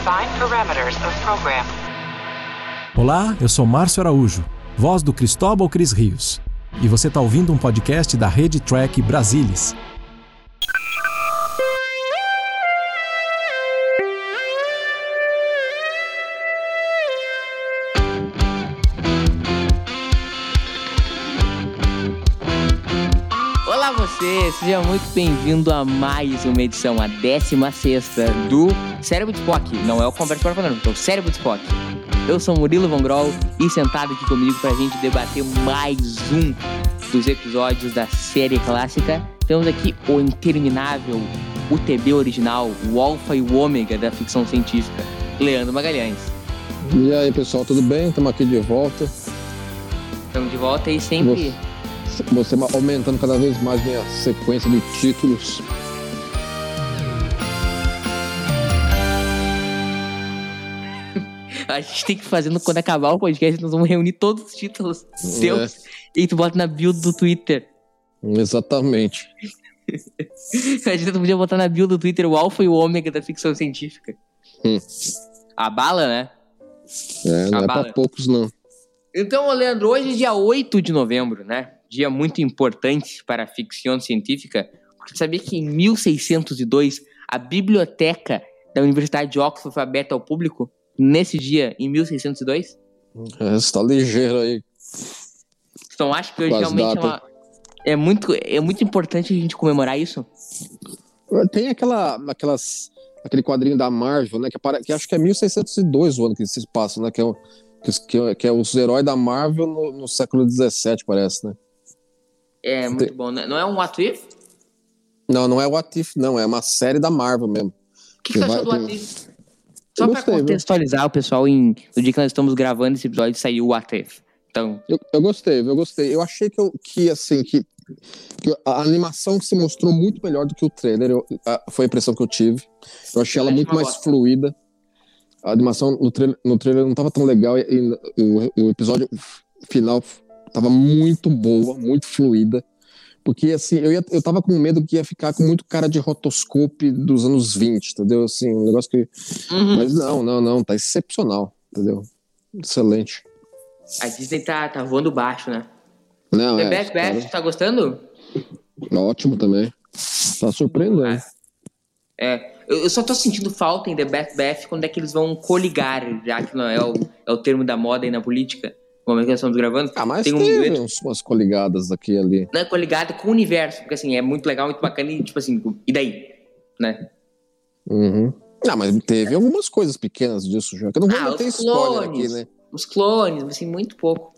Define parameters of program. Olá, eu sou Márcio Araújo, voz do Cristóbal Cris Rios. E você está ouvindo um podcast da Rede Track Brasilis. Você, seja muito bem-vindo a mais uma edição, a 16 do Cérebro de Spock. Não é o Conversa para Falando, é o Cérebro de Spock. Eu sou Murilo Von Groll e sentado aqui comigo pra gente debater mais um dos episódios da série clássica, temos aqui o interminável UTB original, o Alpha e o Ômega da ficção científica, Leandro Magalhães. E aí, pessoal, tudo bem? Estamos aqui de volta. Estamos de volta e sempre... Você aumentando cada vez mais minha sequência de títulos. A gente tem que fazer quando acabar o podcast, nós vamos reunir todos os títulos seus e tu bota na bio do Twitter. Exatamente. A gente podia botar na bio do Twitter o alfa e o ômega da ficção científica. Hum. A bala, né? É, não A é bala. pra poucos, não. Então, Leandro, hoje é dia 8 de novembro, né? Dia muito importante para a ficção científica, porque sabia que em 1602 a biblioteca da Universidade de Oxford foi aberta ao público? Nesse dia, em 1602? É, você tá ligeiro aí. Então, acho que hoje as realmente é, uma- é muito, é muito importante a gente comemorar isso. Tem aquela, aquelas, aquele quadrinho da Marvel, né? Que, apare- que acho que é 1602 o ano que se passa, né? Que é, o- que, que é- que é os heróis da Marvel no, no século 17, parece, né? É muito bom. né? Não é um What If? Não, não é o What If, não. É uma série da Marvel mesmo. O que, que você Vai- achou do tem- What If? Só pra gostei, viu? contextualizar o pessoal, em, no dia que nós estamos gravando esse episódio, saiu o What If. Então, Eu, eu gostei, eu gostei. Eu achei que, eu, que assim, que, que a animação se mostrou muito melhor do que o trailer. Eu- a- foi a impressão que eu tive. Eu achei ela muito mais fluida. A animação no trailer, no trailer não estava tão legal e, e o, o episódio final estava muito boa, muito fluida. Porque, assim, eu, ia, eu tava com medo que ia ficar com muito cara de rotoscope dos anos 20, entendeu? Assim, um negócio que... uhum. Mas não, não, não, tá excepcional, entendeu? Excelente. a Disney tá, tá voando baixo, né? Não, The é, caras- Batch, tá gostando? Ótimo também. Tá surpreendendo. É, eu, eu só tô sentindo falta em The Bad Batch quando é que eles vão coligar, já que não é o, é o termo da moda aí na política, no momento que nós estamos gravando. Ah, mas Tem um teve dueto. uns- umas coligadas aqui e ali. Não é coligado com o universo, porque assim, é muito legal, muito bacana e tipo assim, e daí? Né? Uhum. Não, mas teve algumas coisas pequenas disso já. Que eu não vou Ah, os spoiler aqui, né? Os clones, assim, muito pouco.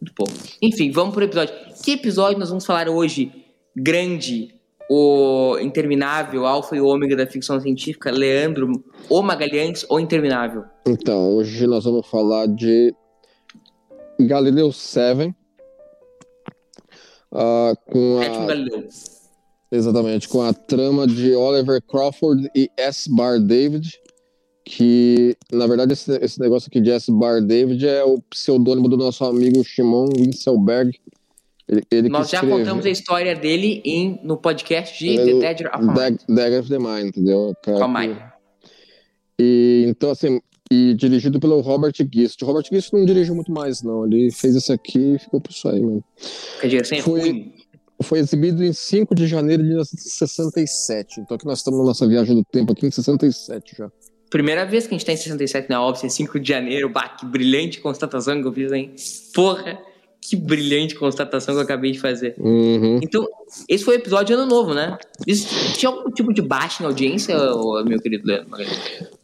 Muito pouco. Enfim, vamos pro episódio. Que episódio nós vamos falar hoje? Grande, o interminável, alfa e ômega da ficção científica, Leandro, o Magalhães, o interminável. Então, hoje nós vamos falar de Galileu 7. ah, com a, Galileu. exatamente, com a trama de Oliver Crawford e S. Bar David. Que, na verdade, esse, esse negócio aqui de S. Bar David é o pseudônimo do nosso amigo Shimon Winselberg. Ele, ele Nós já escreveu- contamos a história dele em, no podcast de É, The Dead of Mind. Dag- Dagger of the Mind, entendeu? Cara que- Mind. E então, assim, e dirigido pelo Robert Gist. O Robert Gist não dirigiu muito mais, não. Ele fez esse aqui e ficou por isso aí, mano. Quer dizer, assim, é Foi- ruim. Foi exibido em 5 de janeiro de 1967. Então aqui nós estamos na nossa viagem do tempo aqui em 67 já. Primeira vez que a gente tá em 67 na óbvia, 5 de janeiro. Bah, que brilhante constatação que eu fiz, hein? Porra, que brilhante constatação que eu acabei de fazer. Uhum. Então, esse foi o episódio de ano novo, né? Isso, tinha algum tipo de baixa em audiência, meu querido Leandro?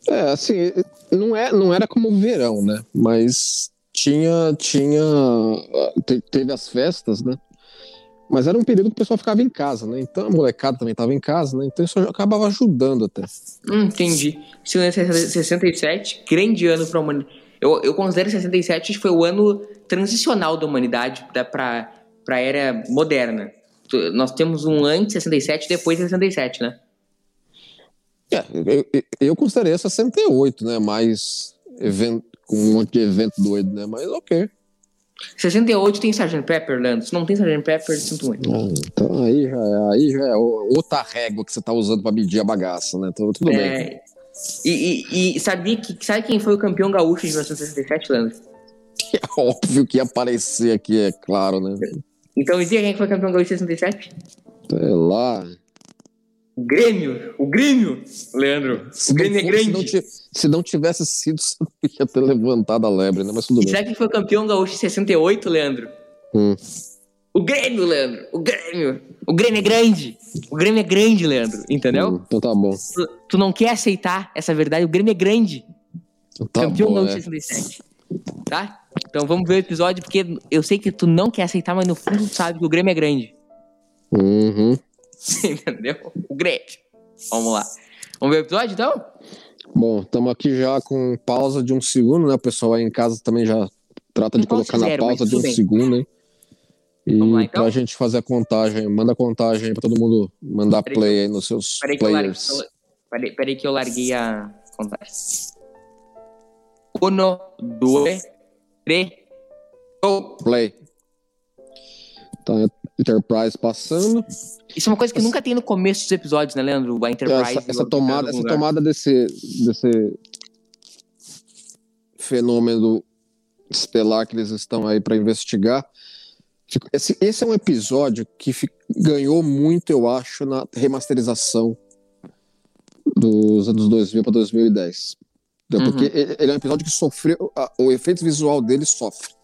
É, assim, não, é, não era como verão, né? Mas tinha. tinha te- teve as festas, né? Mas era um período que o pessoal ficava em casa, né? Então a molecada também estava em casa, né? Então isso acabava ajudando até. Hum, entendi. 67, grande ano pra humanidade. Eu, eu considero 67 que foi o ano transicional da humanidade da, pra, pra era moderna. Nós temos um antes de 67 e depois de 67, né? É, eu, eu, considerei 68, né? Mais evento, com um monte de evento doido, né? Mas ok. 68 tem Sgt. Pepper, Leandro. Se não tem Sgt. Pepper, sinto muito. Ah, Então aí já é, aí já é outra régua que você tá usando pra medir a bagaça, né? Então, tudo bem. É, E, e, e sabia que, sabe quem foi o campeão gaúcho de 1967, Leandro? É óbvio que ia aparecer aqui, é claro, né? Então dizia quem foi campeão gaúcho de 67? Sei lá. O Grêmio! O Grêmio! Leandro, Se o Grêmio é fosse- se, não grande. ti- se não tivesse sido, você não ia ter levantado a lebre, né? Mas tudo E bem. sabe quem foi campeão gaúcho de 68, Leandro? Hum. O Grêmio, Leandro! O Grêmio! O Grêmio é grande! O Grêmio é grande, Leandro. Entendeu? Hum, Então tá bom. Tu, tu não quer aceitar essa verdade? O Grêmio é grande. Tá campeão bom, gaúcho é. de 67. Tá? Então vamos ver o episódio, porque eu sei que tu não quer aceitar, mas no fundo tu sabe que o Grêmio é grande. Uhum. Entendeu? O Grêmio. Vamos lá. Vamos ver o episódio, então? Bom, estamos aqui já com pausa de um segundo, né? O pessoal aí em casa também já trata de colocar na fizeram, mas pausa de um bem. segundo, hein? E Vamos lá, então? pra gente fazer a contagem, manda a contagem aí pra todo mundo mandar Peraí play aí nos seus Peraí que, eu larguei, players. peraí, peraí que eu larguei a contagem. Uno, dois, três, go! Play. Tá, Enterprise passando. Isso é uma coisa que nunca tem no começo dos episódios, né, Leandro? A Enterprise. Essa, essa tomada, essa lugar. tomada desse, desse fenômeno estelar que eles estão aí para investigar. Esse, esse é um episódio que ganhou muito, eu acho, na remasterização dos anos 2000 para 2010. Entendeu? Uhum. Porque ele ele é um episódio que sofreu. a- O efeito visual dele sofre.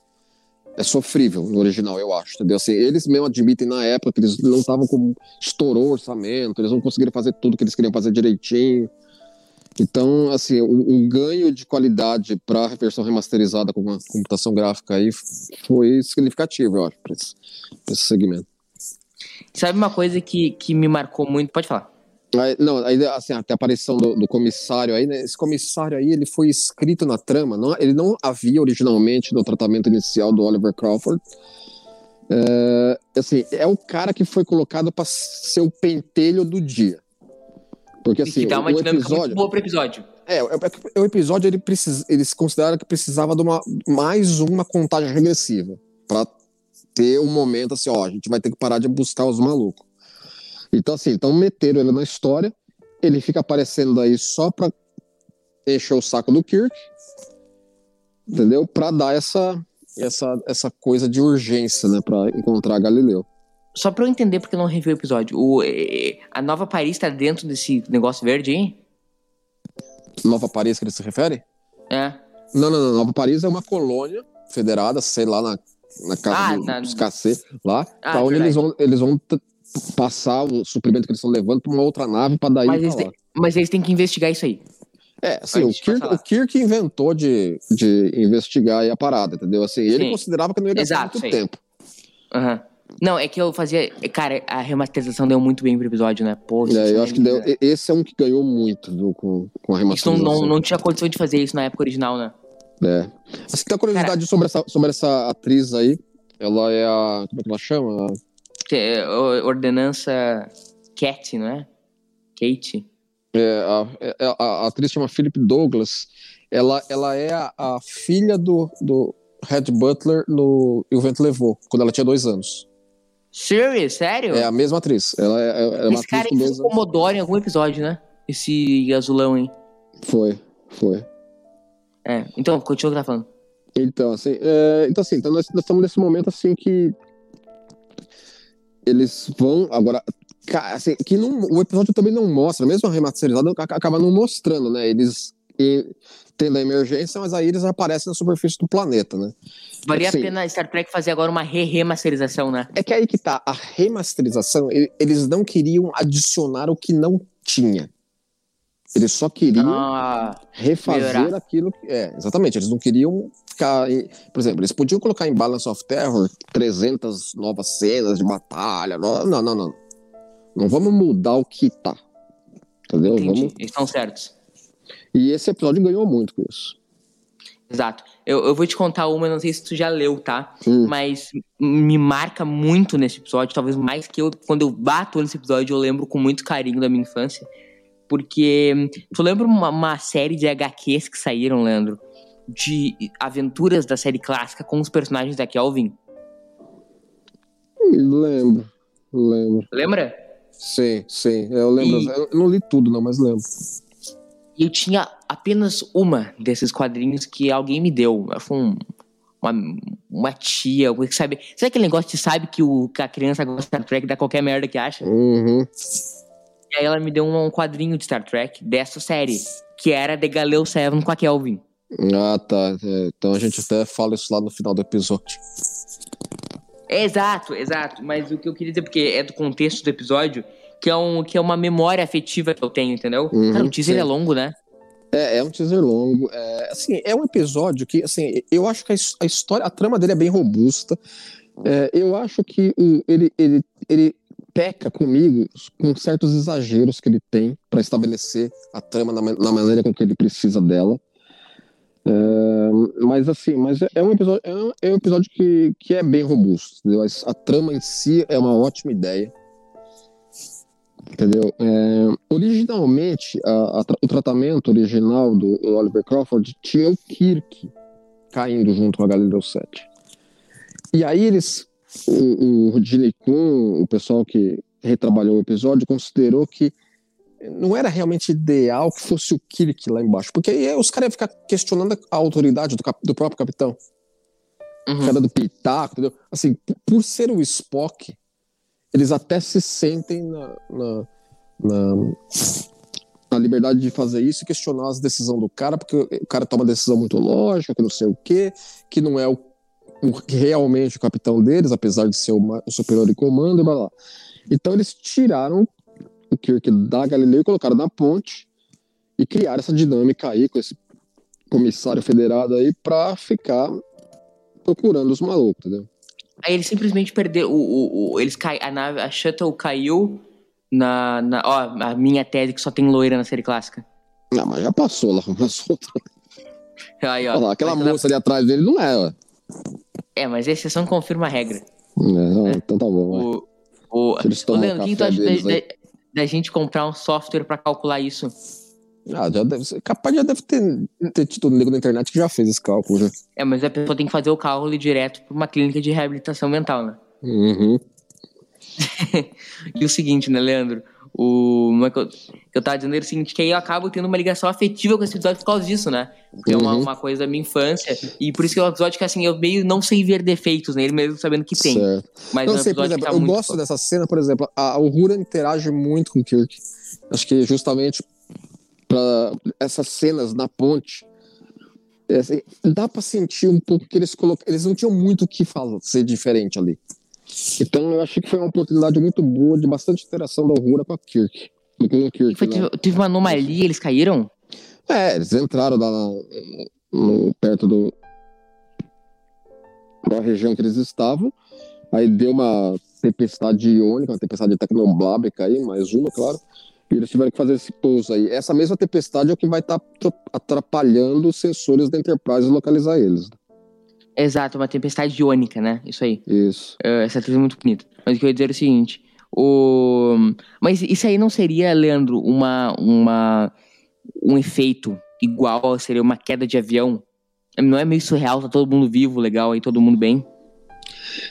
É sofrível no original, eu acho. Entendeu? Assim, eles mesmo admitem na época que eles não estavam com. Estourou o orçamento, eles não conseguiram fazer tudo que eles queriam fazer direitinho. Então, assim, o, ganho de qualidade para a versão remasterizada com a computação gráfica aí foi significativo, eu acho, para esse, esse segmento. Sabe uma coisa que, que me marcou muito? Pode falar. Aí, não, aí, assim, até a aparição do, do comissário aí, né? Esse comissário aí, ele foi escrito na trama, não, ele não havia originalmente no tratamento inicial do Oliver Crawford. É, assim, é o cara que foi colocado para ser o pentelho do dia. Porque assim, que dá uma o dinâmica muito episódio, boa pro episódio. é, é, é, o episódio ele precisa, eles consideraram que precisava de uma mais uma contagem regressiva para ter um momento assim, ó, a gente vai ter que parar de buscar os malucos. Então assim, então meteram ele na história, ele fica aparecendo aí só para encher o saco do Kirk, entendeu? Para dar essa essa essa coisa de urgência, né, para encontrar Galileu. Só pra eu entender porque eu não revi o episódio. O, eh, a Nova Paris tá dentro desse negócio verde aí? Nova Paris que ele se refere? É. Não, não, não. Nova Paris é uma colônia federada, sei lá, na, na casa Ah, do- na- dos cacê, lá, Ah, pra onde verdade. eles vão, eles vão passar o suprimento que eles estão levando pra uma outra nave pra daí Mas eles, têm, mas eles têm que investigar isso aí. É, assim, o Kirk, o Kirk inventou de, de investigar aí a parada, entendeu? Assim, ele Sim. considerava que não ia gastar Exato, muito sim. tempo. Aham. Não, é que eu fazia. Cara, a remasterização deu muito bem pro episódio, né? Pô, É, eu acho que deu, esse é um que ganhou muito, viu, com, com a Isso não, remasterização. não, não tinha condição de fazer isso na época original, né? É. Assim, tem uma curiosidade sobre, essa, sobre essa atriz aí, ela é a... como é que ela chama? Que é, Ordenança Cat, não é? Kate. É, a, é, a- a atriz chama Philip Douglas. Ela, ela é a, a filha do, do Red Butler no E o Vento Levou, quando ela tinha dois anos. Serious? Sério? É a mesma atriz. Ela é, é- é uma Esse cara atriz foi anos. Commodore em algum episódio, né? Esse azulão, hein? Foi, foi. É, então, continua o que tá falando. Então, assim, é, então, assim, então nós, nós estamos nesse momento assim que eles vão agora. Assim, que não, o episódio também não mostra, mesmo a remasterizada aca- acaba não mostrando, né? Eles e, tendo a emergência, mas aí eles aparecem na superfície do planeta, né? Valia Sim. a pena Star Trek fazer agora uma re-remasterização, né? É que aí que tá, a remasterização, eles não queriam adicionar o que não tinha. Eles só queriam Ah, refazer melhorar. aquilo que. É, exatamente. Eles não queriam ficar. por exemplo, eles podiam colocar em Balance of Terror 300 novas cenas de batalha. Não, não, não. Não, não vamos mudar o que tá. Entendeu? entendi. Vamos... Eles estão certos. E esse episódio ganhou muito com isso. Exato. Eu, eu vou te contar uma, não sei se tu já leu, tá? Hum. Mas me marca muito nesse episódio, talvez mais que eu. Quando eu bato nesse episódio, eu lembro com muito carinho da minha infância. Porque tu lembra uma, uma série de HQs que saíram, Leandro? De aventuras da série clássica com os personagens da Kelvin? Hum, Lembro. Lembro. Lembra? Sim, sim. Eu lembro. E- Eu não li tudo, não, mas lembro. Eu tinha apenas uma desses quadrinhos que alguém me deu. Foi um, uma, uma tia, sabe? Sabe aquele negócio que sabe que, o, que a criança gosta de Star Trek da qualquer merda que acha? Uhum. E aí ela me deu um, um quadrinho de Star Trek dessa série, que era The Galileu 7 com a Kelvin. Ah, tá. É, então a gente até fala isso lá no final do episódio. Exato, exato. Mas o que eu queria dizer, porque é do contexto do episódio, que é, um, que é uma memória afetiva que eu tenho, entendeu? Uhum, Cara, o teaser sim. é longo, né? É, é um teaser longo. É, assim, é um episódio que, assim, eu acho que a, his- a história, a trama dele é bem robusta. É, eu acho que o- ele, ele, ele peca comigo com certos exageros que ele tem para estabelecer a trama na, na maneira com que ele precisa dela. Mas assim, mas é- é um episódio, é um, é um episódio que, que é bem robusto. entendeu? A, trama em si é uma ótima ideia. Entendeu? É, originalmente, a- a o tratamento original do Oliver Crawford tinha o Kirk caindo junto com a Galileu 7. E aí eles, o, o Gene Kuhn, o pessoal que retrabalhou o episódio, considerou que não era realmente ideal que fosse o Kirk lá embaixo, porque aí os caras iam ficar questionando a autoridade do, cap- do próprio capitão Uhum. cara do pitaco, entendeu? Assim, por ser o Spock, eles até se sentem na, na, na, na liberdade de fazer isso e questionar as decisões do cara, porque o cara toma uma decisão muito lógica, que não sei o quê, que não é o, o realmente o capitão deles, apesar de ser o superior em comando e blá blá. Então eles tiraram o Kirk da Galileu e colocaram na ponte e criaram essa dinâmica aí com esse comissário federado aí pra ficar procurando os malucos, entendeu? Aí eles simplesmente perderam. O, o, o- eles cai, a nave, a shuttle caiu na, na. Ó, a minha tese que só tem loira na série clássica. Não, mas já passou lá, passou. Aí, ó. Olha lá, aquela moça ali atrás dele não é, ué. É, mas a exceção confirma a regra. É, não, Então tá bom. O, o, tomam Leandro, o que tu acha da, da- da gente comprar um software pra calcular isso? Ah, já deve ser. Capaz já deve ter, ter tido um nego na internet que já fez esse cálculo já. É, mas a pessoa tem que fazer o cálculo direto pra uma clínica de reabilitação mental, né? Uhum. E o seguinte, né, Leandro? O, como é que eu, tava dizendo era o seguinte, que aí eu acabo tendo uma ligação afetiva com esse episódio por causa disso, né? Porque é uma, Uhum. uma coisa da minha infância. E por isso que é um episódio que, assim, eu meio não sei ver defeitos nele, mesmo sabendo que tem. Certo. Mas Não é um sei, por exemplo, tá eu gosto dessa cena, por exemplo, a Uhura interage muito com o Kirk. Acho que justamente para essas cenas na ponte, é, assim, dá pra sentir um pouco que eles colocam. Eles não tinham muito o que fazer diferente ali. Então eu achei que foi uma oportunidade muito boa de bastante interação da Uhura com a Kirk. Kirk, Foi, né? teve, teve uma anomalia, eles caíram? É, eles entraram lá na- no- perto do da região que eles estavam. Aí deu uma tempestade iônica, uma tempestade tecnoblábica aí, mais uma, claro. E eles tiveram que fazer esse pouso aí. Essa mesma tempestade é o que vai estar atrapalhando os sensores da Enterprise localizar eles. Exato, uma tempestade iônica, né? Isso aí. Isso. É, essa atriz é muito bonita. Mas o que eu ia dizer é o seguinte. O... Mas isso aí não seria, Leandro, uma, uma, um efeito igual seria uma queda de avião? Não é meio surreal, tá todo mundo vivo, legal, aí todo mundo bem?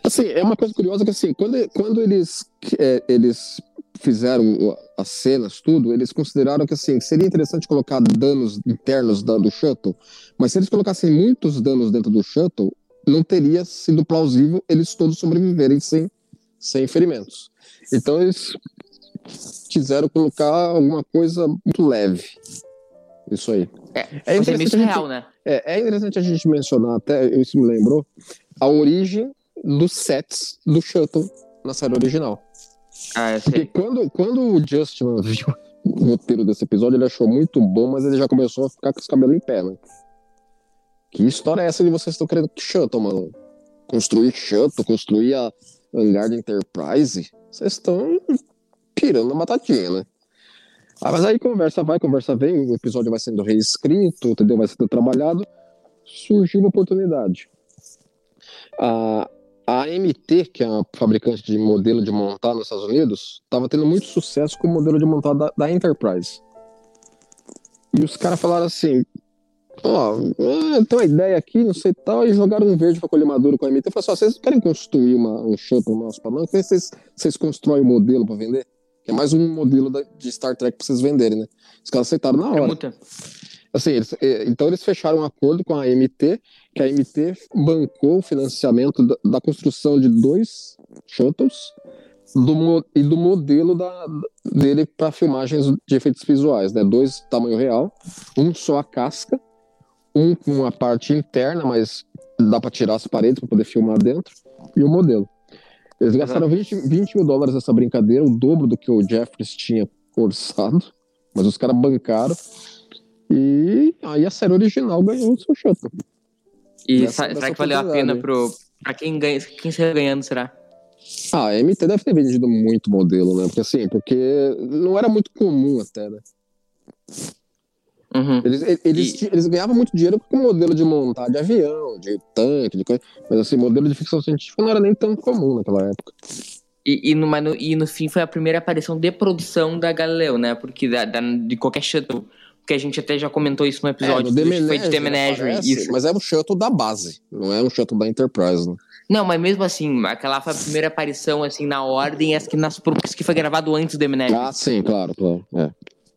Assim, é uma coisa curiosa que assim, quando, quando eles, é, eles fizeram as cenas, tudo, eles consideraram que assim, seria interessante colocar danos internos da- do shuttle, mas se eles colocassem muitos danos dentro do shuttle, não teria sido plausível eles todos sobreviverem sem, sem ferimentos. Então eles quiseram colocar alguma coisa muito leve. Isso aí. É, É interessante gente- né? É, é interessante a gente mencionar, até isso me lembrou, a origem dos sets do Shuttle na série original. Ah, Porque quando, quando o Justin viu o roteiro desse episódio, ele achou muito bom, mas ele já começou a ficar com os cabelos em pé, né? Que história é essa de vocês estão querendo que Shuttle, mano? Construir Shuttle, construir a hangar de Enterprise? Vocês estão pirando na batatinha, né? Ah, mas aí conversa vai, conversa vem, o episódio vai sendo reescrito, entendeu? Vai sendo trabalhado. Surgiu uma oportunidade. A, a AMT, que é a fabricante de modelo de montar nos Estados Unidos, estava tendo muito sucesso com o modelo de montar da, da Enterprise. E os caras falaram assim: Ó, ah, tem uma ideia aqui, não sei tal, e jogaram um verde para colher maduro com a AMT. Falaram assim: ó, vocês querem construir uma, um shuttle nosso para nós? Vocês, vocês constroem o modelo para vender? Que é mais um modelo da- de Star Trek pra vocês venderem, né? Os caras aceitaram na hora. Permuta. Assim, eles- eh, então eles fecharam um acordo com a AMT, que a AMT bancou o financiamento da, da construção de dois shuttles do e do modelo da, dele para filmagens de efeitos visuais, né? Dois tamanho real, um só a casca, um com a parte interna, mas dá para tirar as paredes para poder filmar dentro, e o modelo. Eles gastaram 20, 20 mil dólares nessa brincadeira, o dobro do que o Jeffries tinha orçado, mas os caras bancaram. E aí a série original ganhou o seu shuttle. E Dessa- sa- será que valeu a pena pro. Pra quem ganha. Quem saiu ganhando, será? Ah, a MT deve ter vendido muito modelo, né? Porque assim, porque não era muito comum até, né? Uhum. Eles, eles, E- eles ganhavam muito dinheiro com modelo de montar de avião, de tanque, de coisa. Mas assim, modelo de ficção científica não era nem tão comum naquela época. E, e, no, no, e no fim foi a primeira aparição de produção da Galileu, né? Porque da, da- de qualquer shuttle. Porque a gente até já comentou isso no episódio. É, no foi de The Menagerie Menagerie. Isso. Mas é um shuttle da base, não é um shuttle da Enterprise, né? Não, mas mesmo assim, aquela foi a primeira aparição, assim, na ordem, essa que, nas, que foi gravado antes do The Menagerie. Ah, sim, claro, claro. É.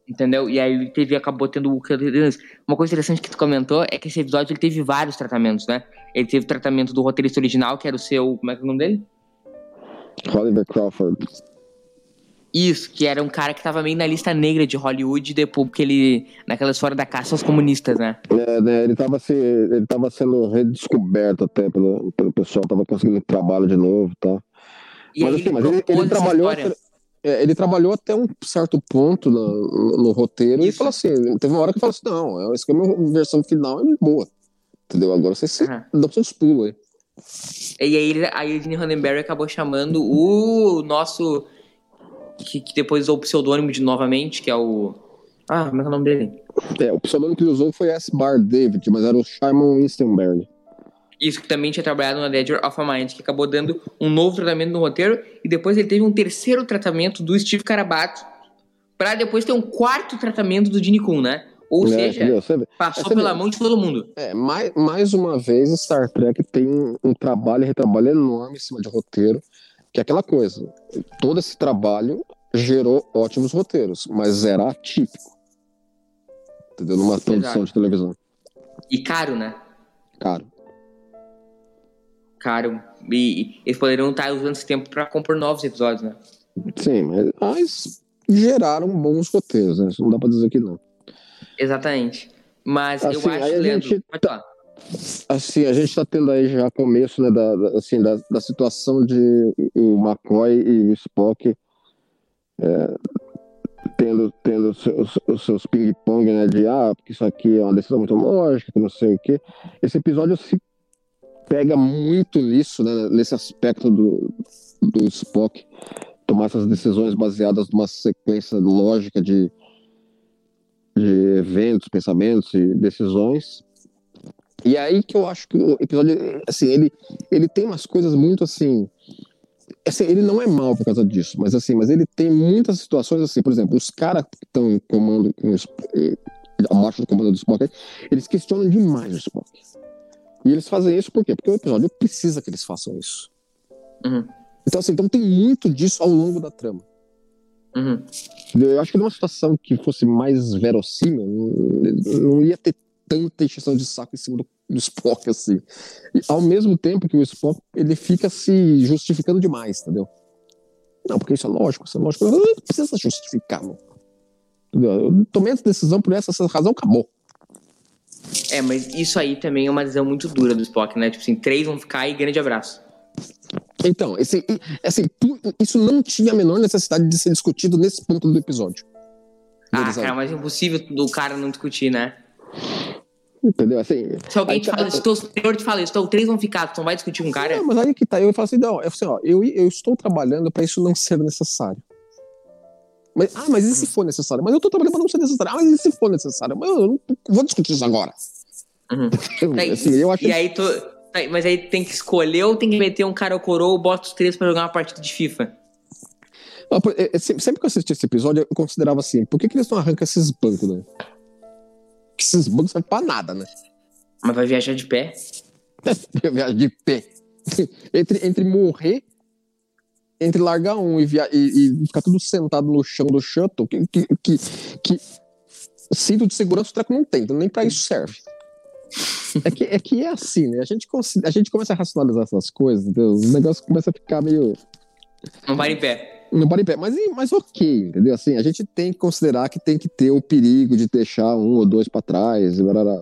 Entendeu? E aí ele teve, acabou tendo o Uma coisa interessante que tu comentou é que esse episódio ele teve vários tratamentos, né? Ele teve o tratamento do roteirista original, que era o seu. Como é que é o nome dele? Oliver Crawford. Isso, que era um cara que tava meio na lista negra de Hollywood depois que ele. naquela história da caça aos comunistas, né? É, né, ele estava se, ele tava sendo redescoberto até pelo, pelo pessoal, tava conseguindo trabalho de novo e tal. E mas assim, mas ele, ele trabalhou história. é, ele trabalhou até um certo ponto no, no- no roteiro e Isso. falou assim, teve uma hora que falou assim, não, essa é a minha versão final é boa. Entendeu? Agora vocês se Aham. dão seus pulos aí. E aí aí a Gene Roddenberry acabou chamando o nosso. Que, que depois usou o pseudônimo de novamente, que é o. Ah, como é que é o nome dele? É, o pseudônimo que ele usou foi S. Bar David, mas era o Simon Winstonberg. Isso que também tinha trabalhado na Ledger of a Mind, que acabou dando um novo tratamento no roteiro, e depois ele teve um terceiro tratamento do Steve Carabato, pra depois ter um quarto tratamento do Gene Kun, né? Ou É, seja? Você passou Você pela mão de todo mundo. É, mais, mais uma vez, Star Trek tem um, um trabalho e retrabalho enorme em cima de roteiro, que é aquela coisa. Todo esse trabalho gerou ótimos roteiros, mas era atípico. Entendeu? Numa produção Exato. de televisão. E caro, né? Caro. Caro. E, e eles poderiam estar usando esse tempo pra compor novos episódios, né? Sim, mas, mas geraram bons roteiros, né? Isso não dá pra dizer que não. Exatamente. Mas eu Assim, acho, aí a Leandro, gente falar. Assim, a gente tá tendo aí já começo, né, da, da- assim, da, da situação de o McCoy e o Spock é, tendo, tendo os seus, os seus ping-pong, né, de ah, porque isso aqui é uma decisão muito lógica, que não sei o quê. Esse episódio se pega muito nisso, né, nesse aspecto do, do Spock tomar essas decisões baseadas numa sequência lógica de, de eventos, pensamentos e decisões. E aí que eu acho que o episódio, assim, ele, ele tem umas coisas muito assim. Assim, ele não é mal por causa disso, mas assim, mas ele tem muitas situações assim, por exemplo, os caras que estão em comando, com os- eh, abaixo do comando do Spock, eles questionam demais o Spock. E eles fazem isso por quê? Porque o episódio precisa que eles façam isso. Uhum, Então, assim, então tem muito disso ao longo da trama. uhum. Eu acho que numa situação que fosse mais verossímil, não, não ia ter tanta encheção de saco em cima do, do Spock, assim. E, ao mesmo tempo que o Spock, ele fica se justificando demais, entendeu? Não, porque isso é lógico, isso é lógico. Não precisa justificar, não. Entendeu? Eu tomei essa decisão por essa, essa razão, acabou. É, mas isso aí também é uma decisão muito dura do Spock, né? Tipo assim, três vão ficar e grande abraço. Então, esse, assim, isso não tinha a menor necessidade de ser discutido nesse ponto do episódio. Ah, cara, mas é impossível do cara não discutir, né? Entendeu? Assim, Se alguém aí te tá- fala, se teu superior te fala isso, então três vão ficar, tu não vai discutir com um cara? Não, mas aí que tá, eu falo assim, não, eu, assim, ó, eu, eu estou trabalhando para isso não ser necessário. Mas, ah, mas e se for necessário? Mas eu tô trabalhando para não ser necessário. Ah, mas e se for necessário? Mas eu não vou discutir isso agora. Uhum. Tá, assim, eu acho E aí tu. mas aí tem que escolher ou tem que meter um cara ou coroa ou bota os três pra jogar uma partida de FIFA? É, é, sempre sempre que eu assisti esse episódio, eu considerava assim, por que, que eles não arrancam esses bancos, né? Que esses bancos servem pra nada, né? Mas vai viajar de pé? Viajo de pé. entre, entre morrer entre largar um e, via, e, e ficar tudo sentado no chão do shuttle, que, que, que, que cinto de segurança o treco não tem, então nem pra isso serve. É que, é que é assim, né? A gente, a gente começa a racionalizar essas coisas, entendeu? os negócios começam a ficar meio. Não para em pé. Não para em pé, mas, mas ok, entendeu? Assim, a gente tem que considerar que tem que ter o perigo de deixar um ou dois para trás. Blá.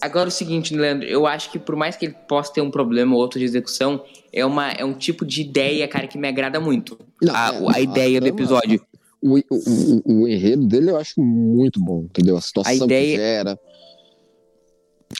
Agora o seguinte, Leandro, eu acho que por mais que ele possa ter um problema ou outro de execução, é, uma, é um tipo de ideia, cara, que me agrada muito. Não, a, é, a ideia do episódio. O, o, o, o, enredo dele eu acho muito bom, entendeu? A situação a ideia, que gera.